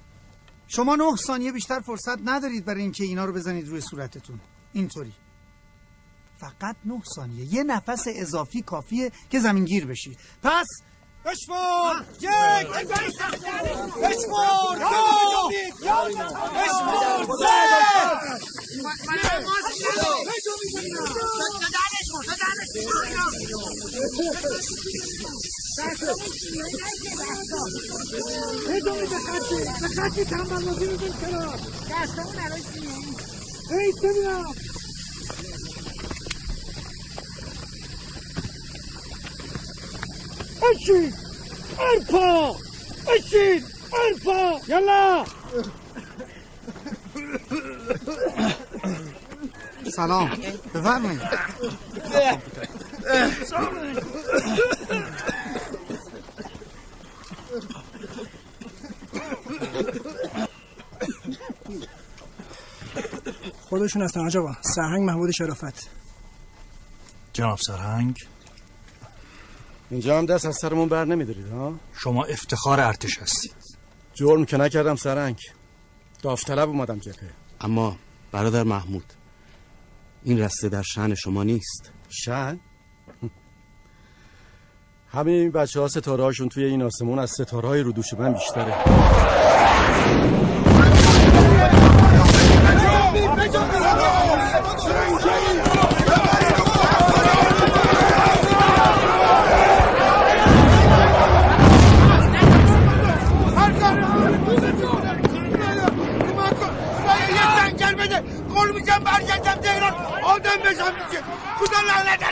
شما نه ثانیه بیشتر فرصت ندارید برای اینکه اینا رو بزنید روی صورتتون. اینطوری. فقط نه ثانیه. یه نفس اضافی کافیه که زمینگیر بشید پس بشمار یک! بشمار دو بشمار بدونی به خطی به خطی تنبال بازی میدون کنار دستمون الان ای ببینم اشین ارپا اشین ارپا یلا سلام. بفرمایید. خودشون هستن آقا سرهنگ محمود شرافت. جناب سرهنگ. اینجا هم دست از سرمون بر نمیدارید ها؟ شما افتخار ارتش هستید. جرم که نکردم سرنگ داوطلب اومدم جبهه. اما برادر محمود این رسته در شن شما نیست. شن؟ همین بچه ها ستاره هاشون توی این آسمون از ستاره های رو دوش من بیشتره. آدم بشم دیگه خدا لعنت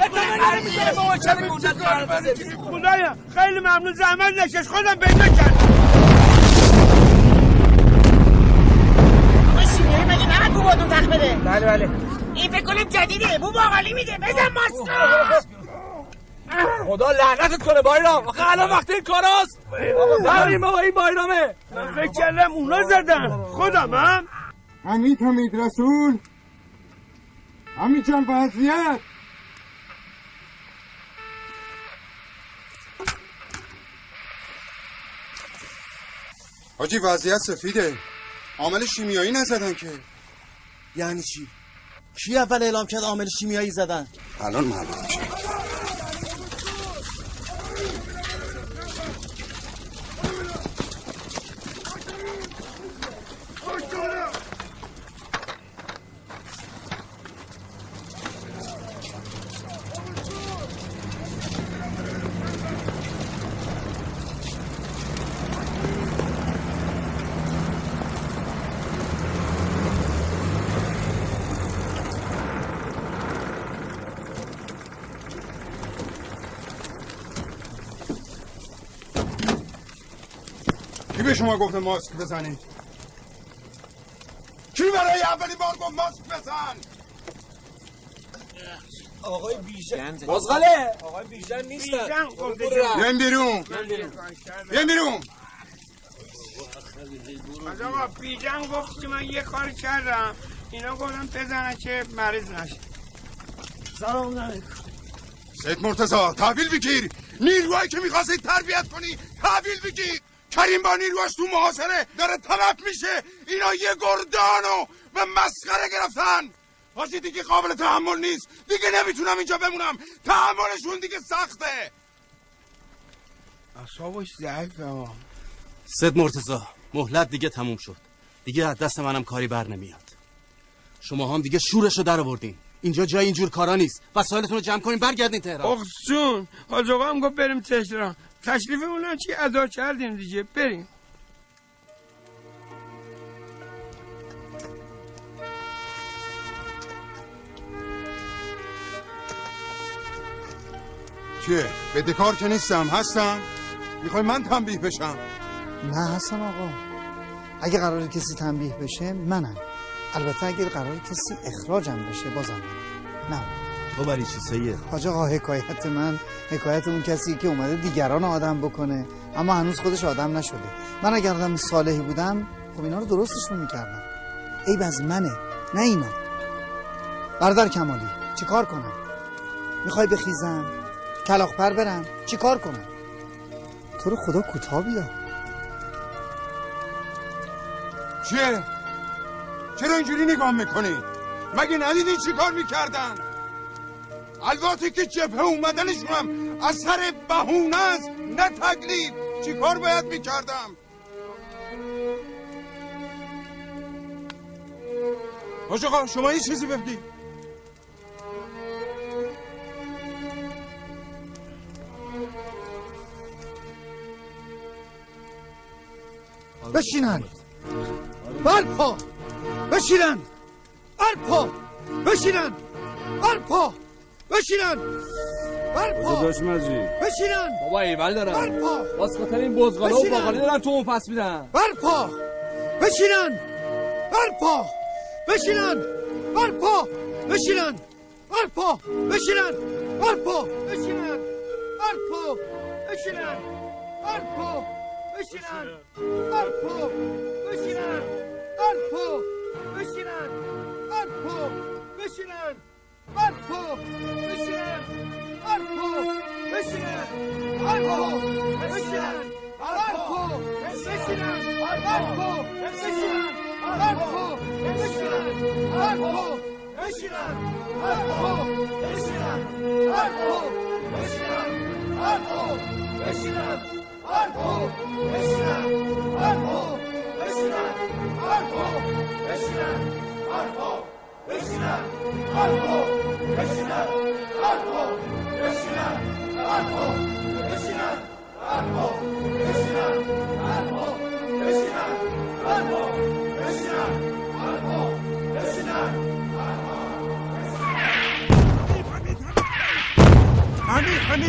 خدایا خیلی ممنون. زحمت نکش. خودم پیدا کردم آقا بو بادون بده؟ بله بله. این فکر کنم جدیده. بو باقالی میده بزن ماسکو خدا لعنتت کنه بایرام. آخه الان وقت این کاراست بریم بابا این بایرامه. من فکر کردم اونا زدن. خودم هم حمید حمید رسول. حمید جان وضعیت حاجی وضعیت سفیده. عامل شیمیایی نزدن که. یعنی چی؟ کی اول اعلام کرد عامل شیمیایی زدن؟ الان معلوم میشه به شما گفته ماسک بزنید. کی برای اولین بار گفت ماسک بزن؟ آقای بیژن بزغاله آقای بیژن نیستن بیاین بیرون. بیاین بیرون. از آقا بیجن گفت که من یه کار کردم. اینا گفتم بزنن که مریض نشه. سلام علیکم. سید مرتزا تحویل بگیر. نیروهایی که می‌خواستی تربیت کنی تحویل بگیر. کریم با نیروهاش تو محاصره داره تلف میشه. اینا یه گردانو به مسخره گرفتن. حاجی دیگه قابل تحمل نیست. دیگه نمی‌تونم اینجا بمونم. تحملشون دیگه سخته. اصابش ضعیفه ها سید مرتزا مهلت دیگه تموم شد. دیگه از دست منم کاری بر نمیاد. شما هم دیگه شورشو در آوردین. اینجا جای اینجور کارا نیست. وسایلتون رو جمع کنین برگردین تهران. اخسون حاج آقا هم گفت بریم تهران تشریفمون هم چی؟ ادا کردیم دیگه. بریم. چیه؟ بدهکار که نیستم. هستم. می‌خوای من تنبیه بشم؟ نه حسن آقا. اگه قرار کسی تنبیه بشه منم. البته اگر قرار کسی اخراجم بشه بازم نه. تو برای چی سید؟ حاج آقا حکایت من حکایت اون کسی که اومده دیگران آدم بکنه. اما هنوز خودش آدم نشده. من اگر آدم صالحی بودم خب اینا رو درستشون می‌کردم. عیب از منه نه اینا. برادر کمالی چی کار کنم؟ می‌خوای بخیزم؟ کلاخ پر برم؟ چی کار کنم؟ تو رو خدا کوتاه بیا. چیه؟ چرا اینجوری نگاه می‌کنی؟ مگه ندیدین چی کار می‌کردن؟ البته که جبهه اومدنشون هم اثر بهونه است نه تکلیف. چی کار باید می‌کردم؟ حاج آقا شما یه چیزی بگید. بشینن. برپا بشینن. برپا بشینن. برپا بشینن برپا داشت مجید بشینن بابا ایول دارم برپا باز خاطر این بزغاله و. باقالی دارن تو اون پس میدن برپا بشینن برپا بشینن برپا بشینن برپا بشینن برپا بشینن برپا بشینن برپا بشینن برپا بشینن برپا بشینن برپا بشینن برپا بشینن برپا بشینن برپا بشینن برپا بشینن برپا بشینن برپا بشینن برپا بشینن برپا بشینن برپا بشینن برپا بشینن برپا بشینن برپا بشینن برپا بشینن برپا بشینن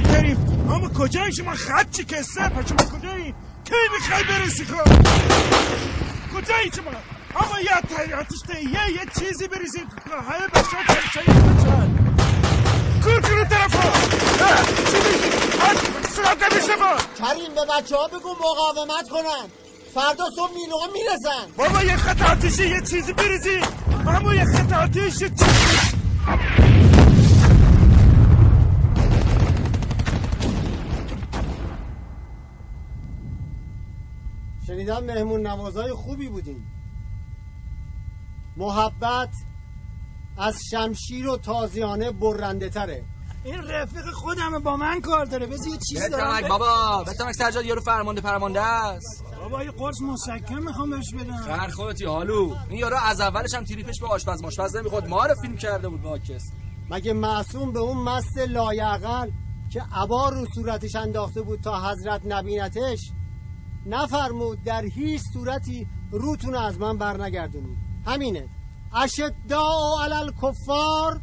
بریم. اما کجایی شما خط چی کسته پا شما کجایی؟ کی می‌خوای برسی خب؟ کجایی شما؟ اما یه تریاتش یه یه چیزی بریزید همه بچه ها تریشایی بچن کور کنه طرف ها چی میگی سرعت نمیشه با کریم به بچه ها بگو مقاومت کنن فردا صبح میلوغه می‌رسن بابا یه خط آتیشی یه چیزی بریزید اما یه خط آتیش یه چیزی شنیدم مهمون نوازای خوبی بودین محبت از شمشیر و تازیانه برنده تره. این رفیق خودمه با من کار داره. بذار یه چیزی دارم. بتمک بابا بتمک سرجاد یارو فرمانده پرمانده است. بابا یه قرص مسکن می‌خوام بهش بدم. خر خودتی حالو این یارو از اولش هم تریپش به آشپز ماشپز نمی‌خورد. ما رو فیلم کرده بود ناکس مگه معصوم به اون مست لایعقل که عبا رو صورتش انداخته بود تا حضرت نبینتش نفرمود در هیچ صورتی روتون از من برنگردونید همینه. اشداء علی الکفار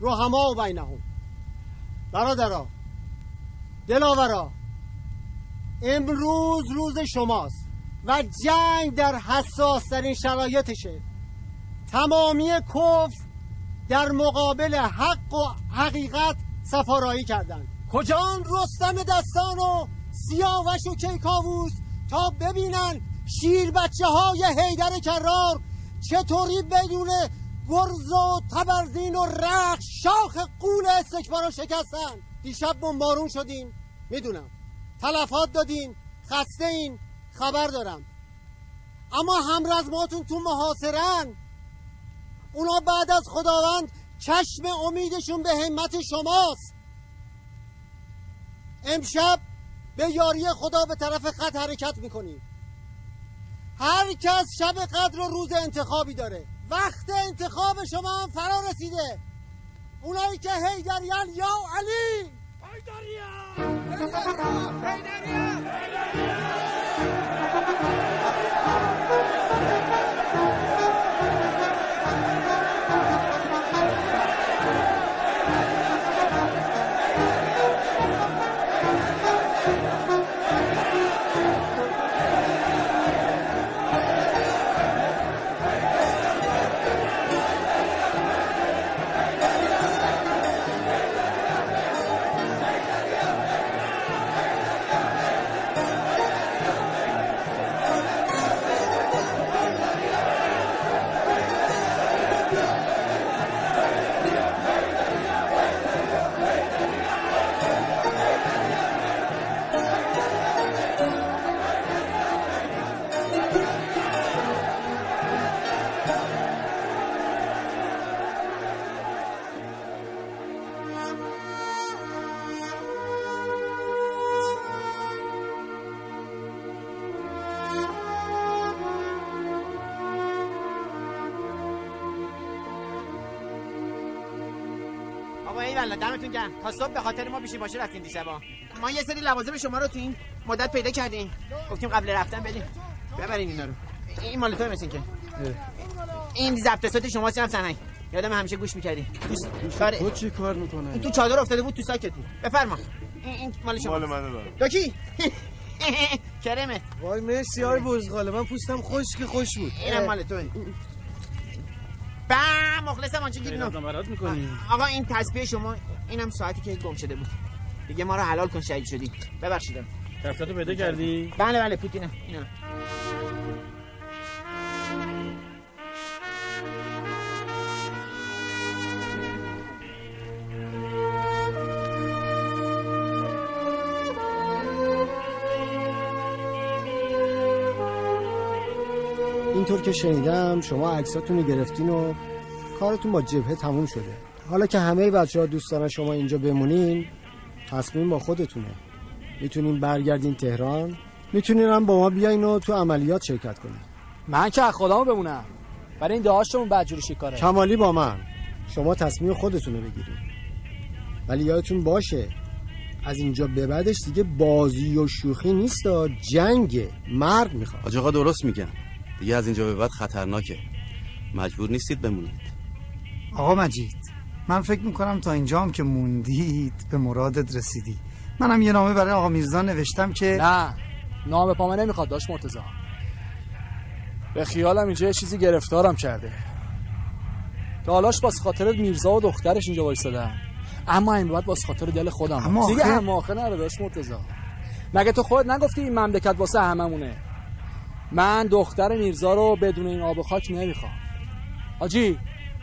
رحما و بینهم. برادرا دلاورا امروز روز شماست و جنگ در حساس ترین شرایطشه. تمامی کف در مقابل حق و حقیقت سفارایی کردند. کجان رستم دستان و سیاوش و کیکاووس تا ببینن شیر بچه های حیدر کرار چطوری بدون گرز و تبرزین و رخ شاخ قول استکبار رو شکستن؟ دیشب بمبارون شدین می‌دونم. تلفات دادین. خسته این. خبر دارم. اما همرزماتون تو محاصرن. اونا بعد از خداوند چشم امیدشون به همت شماست. امشب به یاری خدا به طرف خط حرکت می‌کنیم. هر کس شب قدر و روز انتخابی داره. وقت انتخاب شما هم فرا رسیده. اونایی که هیدریان یا علی! آقا ایوالا دمتون گرم. تا صبح به خاطر ما بیشی باشه رفتین دیشبا. ما یه سری لوازم شما رو تو این مدت پیدا کردیم. گفتیم قبل رفتن بدیم ببرین اینا رو. این مال توه مثل که این ضبط صوت شما سینم سنگ. یادم همیشه گوش می‌کردی. تو چی کار می‌کنه؟ این تو چادر افتاده بود تو ساکتی بفرما. این, این مال شما. مال منه داکی کرمه. وای مرسی آی بزغاله. من پوستم خشک خوش بود. اینم مال توه. با مخلصم آنچه گیرینو برات می‌کنی؟ آقا این تسبیح شما اینم ساعتی که گم شده بود. دیگه ما رو حلال کن شهید شدی. ببخشید. کفتاتو پیدا کردی؟ بله بله پوتینه اینا. اینطور که شنیدم شما عکساتون رو گرفتین و کارتون با جبهه تموم شده. حالا که همه بچه ها دوست دارن شما اینجا بمونین تصمیم با خودتونه. می‌تونین برگردین تهران می‌تونین هم با ما بیاین و تو عملیات شرکت کنین. من که از خودمو بمونم. برای این داشتمون بدجوری شکاره. کمالی با من. شما تصمیم خودتون رو بگیرین. ولی یادتون باشه از اینجا به بعدش دیگه بازی و شوخی نیست جنگ مرگ می‌خواد. حاج آقا درست میگن دیگه از اینجا به بعد خطرناکه. مجبور نیستید بمونید. آقا مجید من فکر می‌کنم تا اینجا هم که موندید به مرادت رسیدی. منم یه نامه برای آقا میرزا نوشتم که نه نامه پا من نمی‌خواد داشت مرتضا به خیالم اینجا یه چیزی گرفتارم کرده. که حالاش باز خاطر میرزا و دخترش اینجا وایستادم اما این بعد باز خاطر دل خودم. اما دیگه آخه- هم آخه نره داشت مرتضا مگه تو خود نگفتی این مملکت واسه هممونه؟ من دختر میرزا رو بدون این آب و خاک نمی‌خوام. حاجی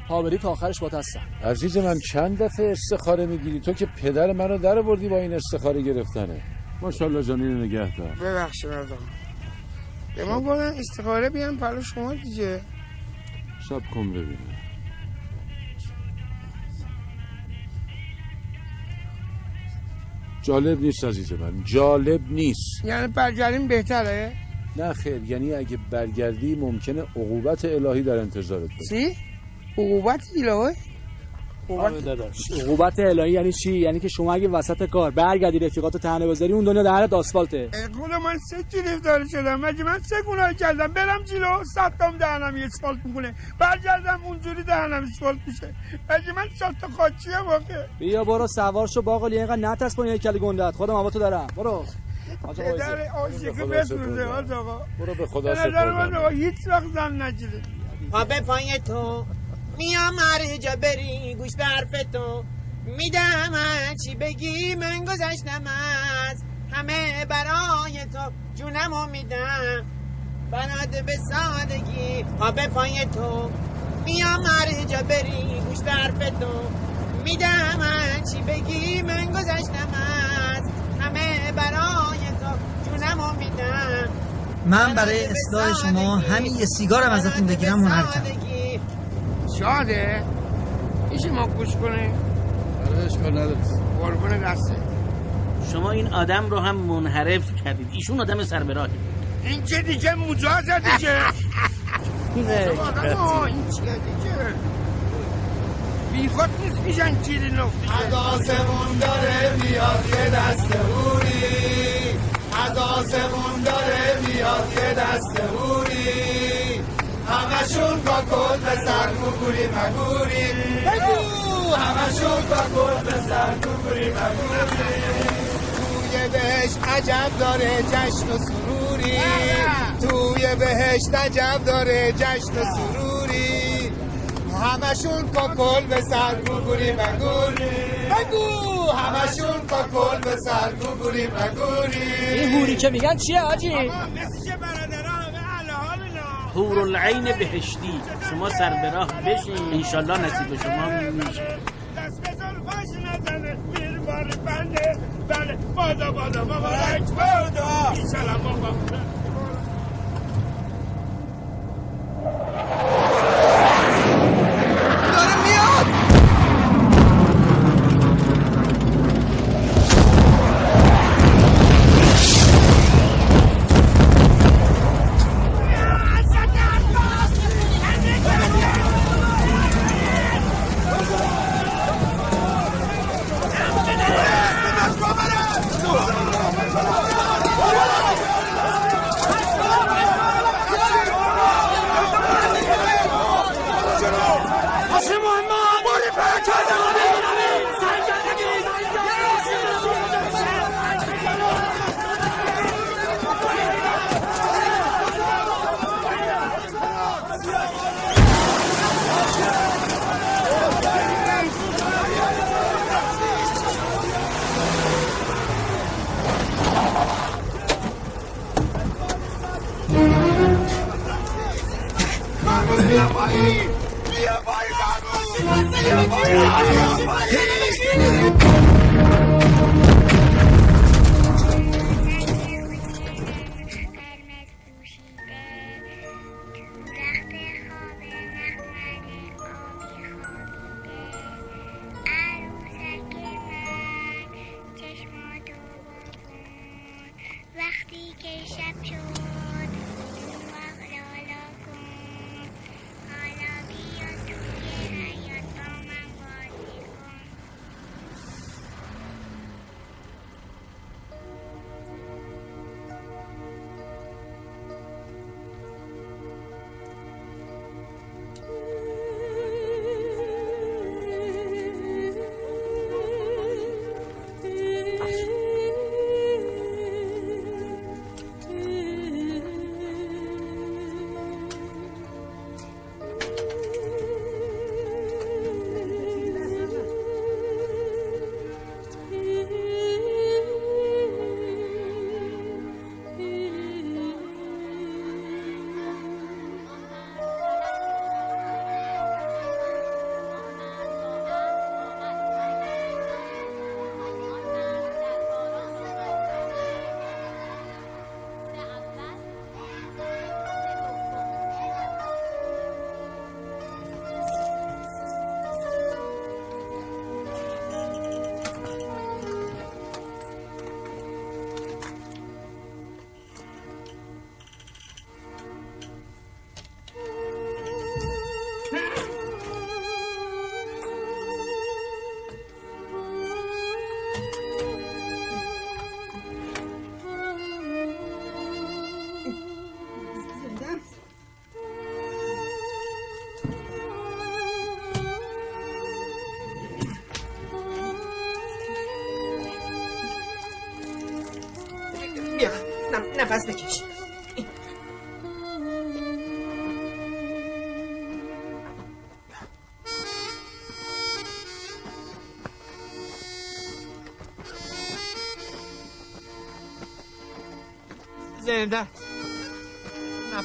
پابری تا آخرش با هستم عزیز من چند دفعه استخاره می‌گیری؟ تو که پدر منو در بردی با این استخاره گرفتنه. ماشاءالله جانی رو نگه دار. ببخشید مردم به ما گفتن استخاره بیان پلو شما دیگه. سب کن ببینم. جالب نیست عزیز من جالب نیست. یعنی برگردیم بهتره؟ نه خیر یعنی اگه برگردی ممکنه عقوبت الهی در انتظارت باشه. چی؟ عقوبت الهی؟ عقوبت الهی یعنی چی؟ یعنی که شما اگه وسط کار برگردی رفیقاتو تنه بذاری اون دنیا دهنت آسفالته. خدا من سه گرفتار شدم؟ مگه من سه گناه کردم؟ برم جلو صدام دهنم یه اسفالت می‌کنه. برگردم اونجوری دهنم اسفالت میشه. مگه من شات خاچیه واقع بیا برو سوار شو باقالی اینقدر نترس کنی کلی گندت خودم هوا تو دارم. برو. پدر عاشقی بسوزه آقا. برو به به خدا سپردم هیچ وقت زن نگیره. پا به پای تو. میام هر جا بری گوش به حرف تو. میدم چی بگی من گذشتم از همه برای تو. جونمو میدم برات به سادگی به پای تو. میام هر جا بری گوش به حرف تو. میدم چی بگی من گذشتم از همه برای تو. جونمو میدم من برای اصلاح شما همین یه سیگارم ازتون بگیرم هنر کردم شاده میشه ما گوش کنه آره اشکال نداره. قربون دسته شما این آدم رو هم منحرف کردید. ایشون آدم سربراهی این که دیگه؟ مجازه دیگه. این چیه دیگه؟ بی خود نیست میشن کیری نقطه از آسمون داره میاد یه دست هوری از آسمون داره میاد یه دست هوری همشون با کل به سر کوکوری مگوری بگو همشون با کل به سر کوکوری مگوری توی بهش عجب داره جشن و سروری توی بهشت عجب داره جشن و سروری همشون کل به سر گوگوری مگوری بگو همشون کل به سر گوگوری مگوری این هوری که میگن چیه آجی هور العین بهشتی. شما بشین. انشالله نصیب شما میشه. دست به زلفاش نزنه میر بار بنده. بله. بادا بادا مبارک بادا ایشالله بابا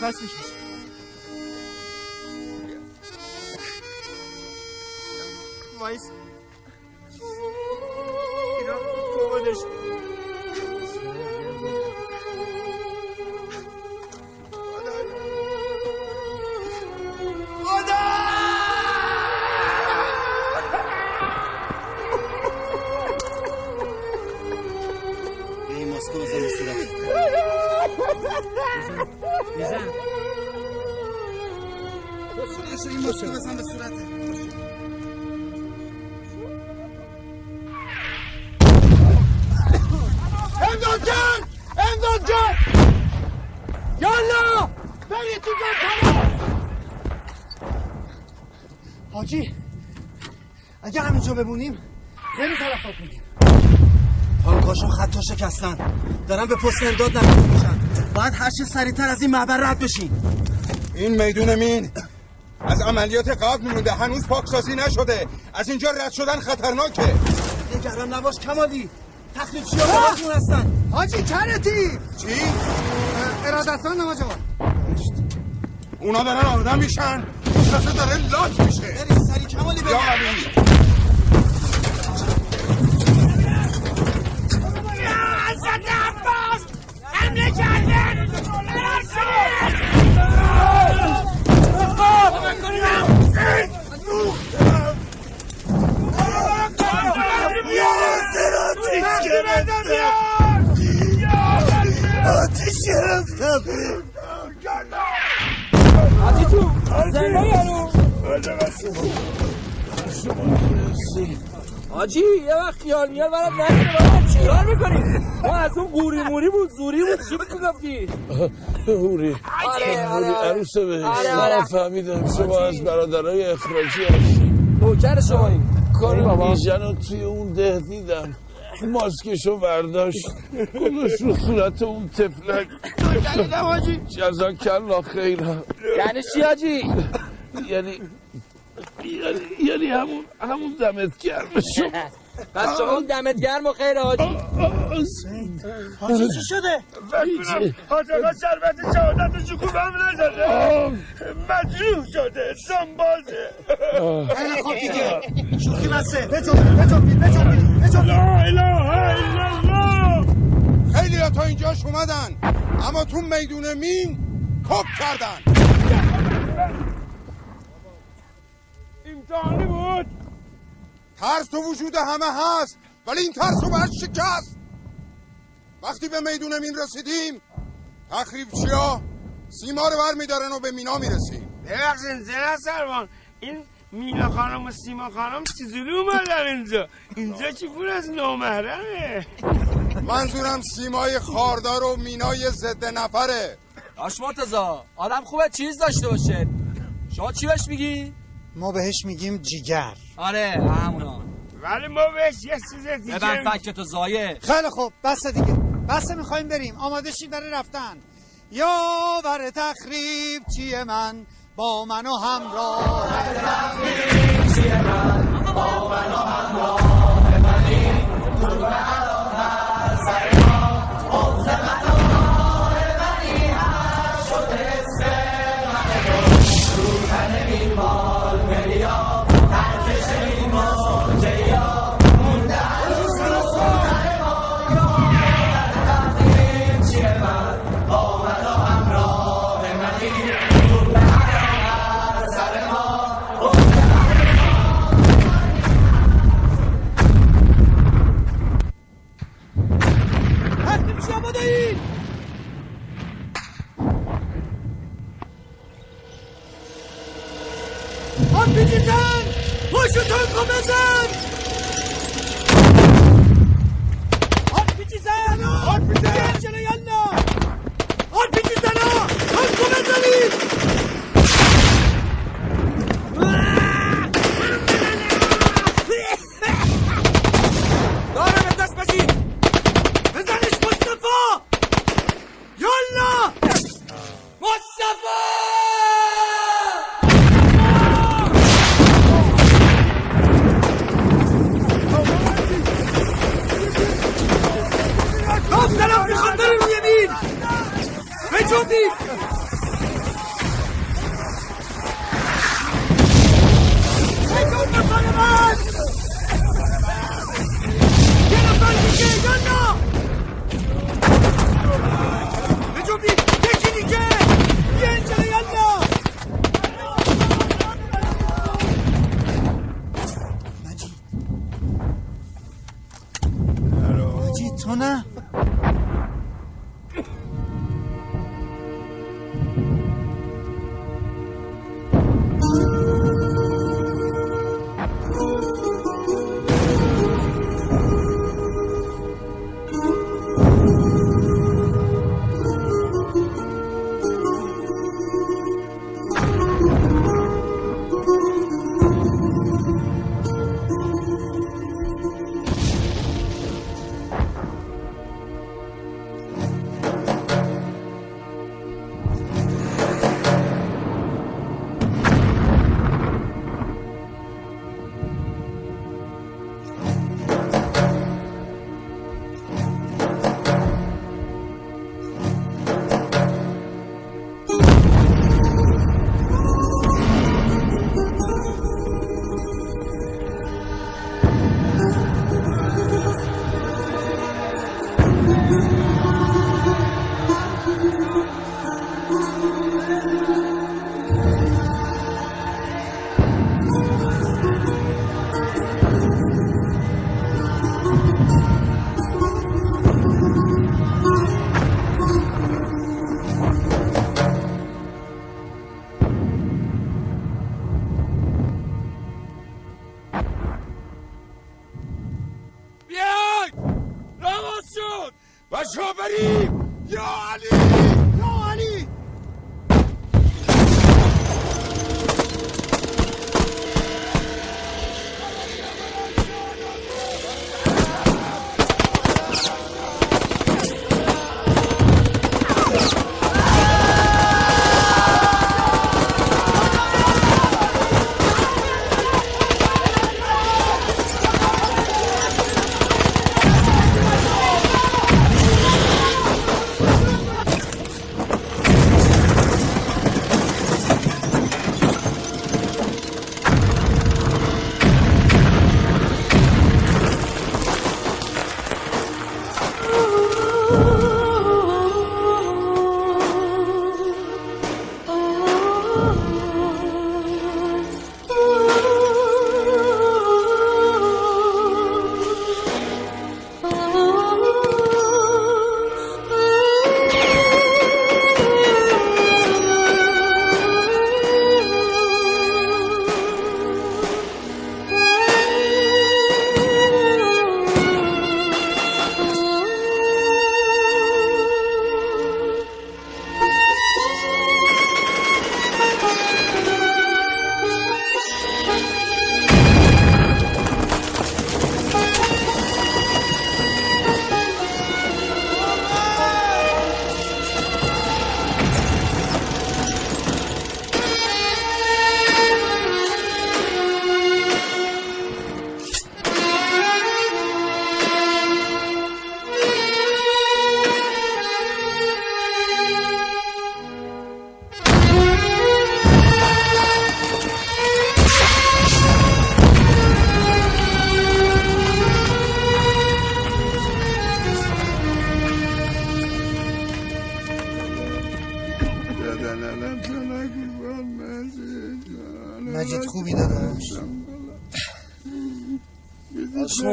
نفس حاجی اگه همینجا بمونیم خیلی تلفات میدیم تانکاشون خطا شکستن. دارن به پست امداد نزدیک میشن. باید هر چه سریعتر از این معبر رد بشین. این میدون مین از عملیات قبل مونده هنوز پاکسازی نشده. از اینجا رد شدن خطرناکه. نگران نباش کمالی. تخریب چیا باهاتون هستن. حاجی کرتی چی؟ ارادتان نماز جوان. اونا دارن آدم میشن. کسه داره لاک میشه برید سری کمالی یا علی حضرت حاجی یه وقت خیال میاد برات نکنه برات چیکار می‌کنی؟ ما از اون قوری موری بود زوری بود. چی بود گفتی هوری آره، هوری آره. عروس بهش. آره، آره. من فهمیدم شما از برادرای اخراجی هستی. نوکر شما این کار بیژن رو توی اون ده دیدم. ماسکشو برداشت. گذاشت رو صورت اون تفلک. کردم حاجی جزا کلا خیرا یعنی چی حاجی یعنی یعنی یعنی همون همون دمت گرم شو. پس شما اون دمت گرم و خیر حاجی حاجی چی شده؟ حاجقا شربت شهادت شکوبم نزده. مجروح شده سنبازه خیلی خوب دیگه. شوخی بسه بجنبید بجنبید بجنبید لا اله الا الله. خیلی ها تا اینجاش اومدن. اما تو میدون مین کپ کردن. امتحانی بود. ترس تو وجود همه هست ولی این ترس رو باید شکست. وقتی به میدون مین رسیدیم تخریب چیا؟ سیما رو بر میدارن و به مینا می‌رسیم. ببخشید زن سروان. این مینا خانم و سیما خانم چجوری اومدن اینجا؟ اینجا چی پر از نامحرمه. منظورم سیمای خاردار و مینای ضد نفره. داش مرتزا آدم خوبه چیز داشته باشه. شما چی بهش میگی؟ ما بهش میگیم جیگر. آره همونا. ولی ما بهش یه چیز دیگه ببند فکت تو زایه. خیلی خوب بس دیگه. بس می‌خوایم بریم. آماده شید برای رفتن. یا بر تخریب چیه من؟ با من و همراه. وقتی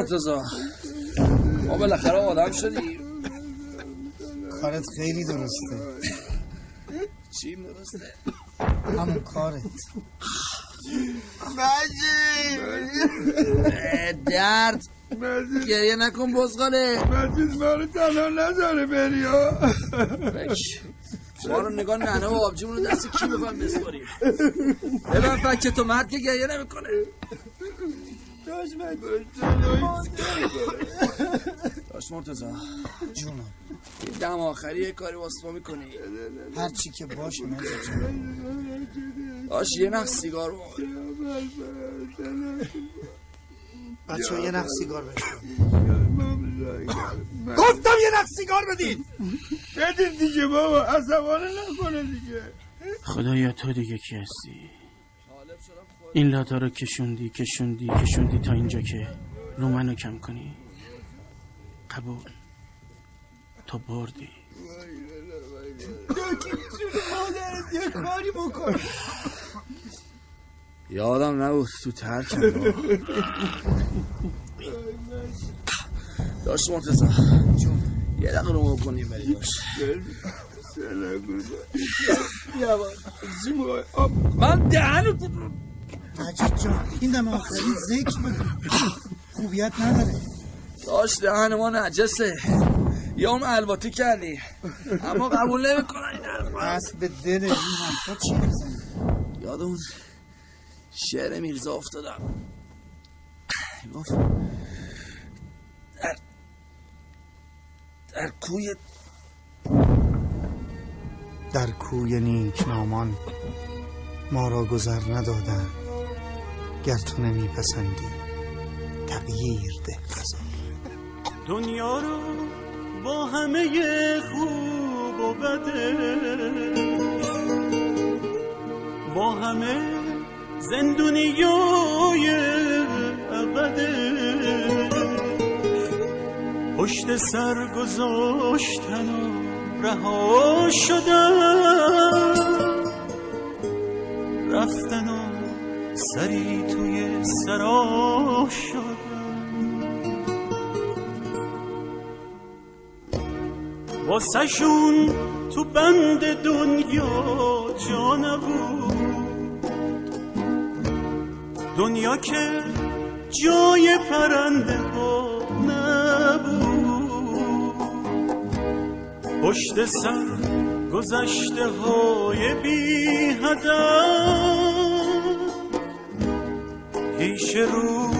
مرتزا ما بالاخره آدم شدیم. کارت خیلی درسته. چیم درسته؟ همون کارت. درد! گریه نکن بزغاله! مجید ما رو تنها نذاره بری. ما رو نگاه ننه و آبجیمون رو دست کی بکنم بسپاریم؟ ببن فکر تو مرد که گریه نمی‌کنه. داشت من داشت مرتزا جونم دم آخری یه کاری واسه ما می‌کنی. هر چی که باشه جون. باش یه نخ سیگار بچه ها یه نخ سیگار بشکن گفتم یه نخ سیگار بدید بدید دیگه بابا عصبانه نکنه دیگه. خدایا تو دیگه کی هستی؟ این لاتا رو کشوندی کشوندی کشوندی تا اینجا که رو منو کم کنی. قبول. تو بردی. مادرت یه کاری بکن یادم نبود تو ترکم داشت مرتزا یه دقیقه رو کنیم بریم باش. من دهنو مجید جان این دم آخری ذکر خوبیت نداره. داشت دهن ما نجسه. یا اون الواتی کردی. اما قبول نمی‌کنن این به دل این حرفا چی یاد اون شعر میرزا افتادم. گفت در در کوی در کوی نیکنامان ما را گذر ندادن گر تو نمیپسندی تغییر ده. خزان دنیا رو با همه خوب و بده با همه زندونیای ابده پشت سر گذاشتن و رها شدن رفتن و سری توی سرا شدن واسه شون تو بند دنیا جا نبود دنیا که جای پرنده ها نبود. پشت سر گذشته های بی هدف پیش رو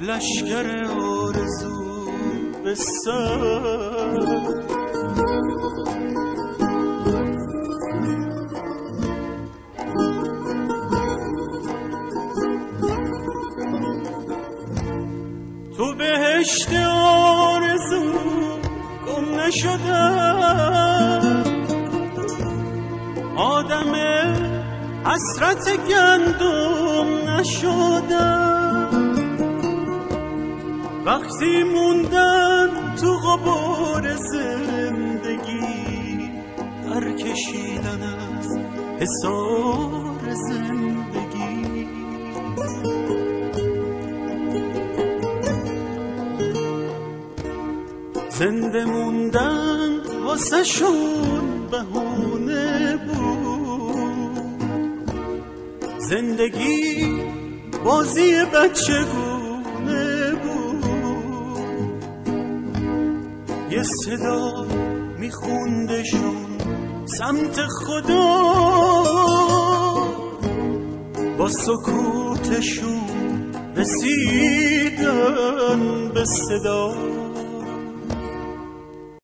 لشکر آرزو به سر. تو بهشت آرزو گم نشدم. آدم حسرت گندم نشدم. وقتی موندن تو غبار زندگی در کشیدن از حسار زندگی. زنده موندن واسه شون بهونه بود. زندگی بازی بچگونه بود. یه صدا میخوندشون سمت خدا. با سکوتشون رسیدن به صدا.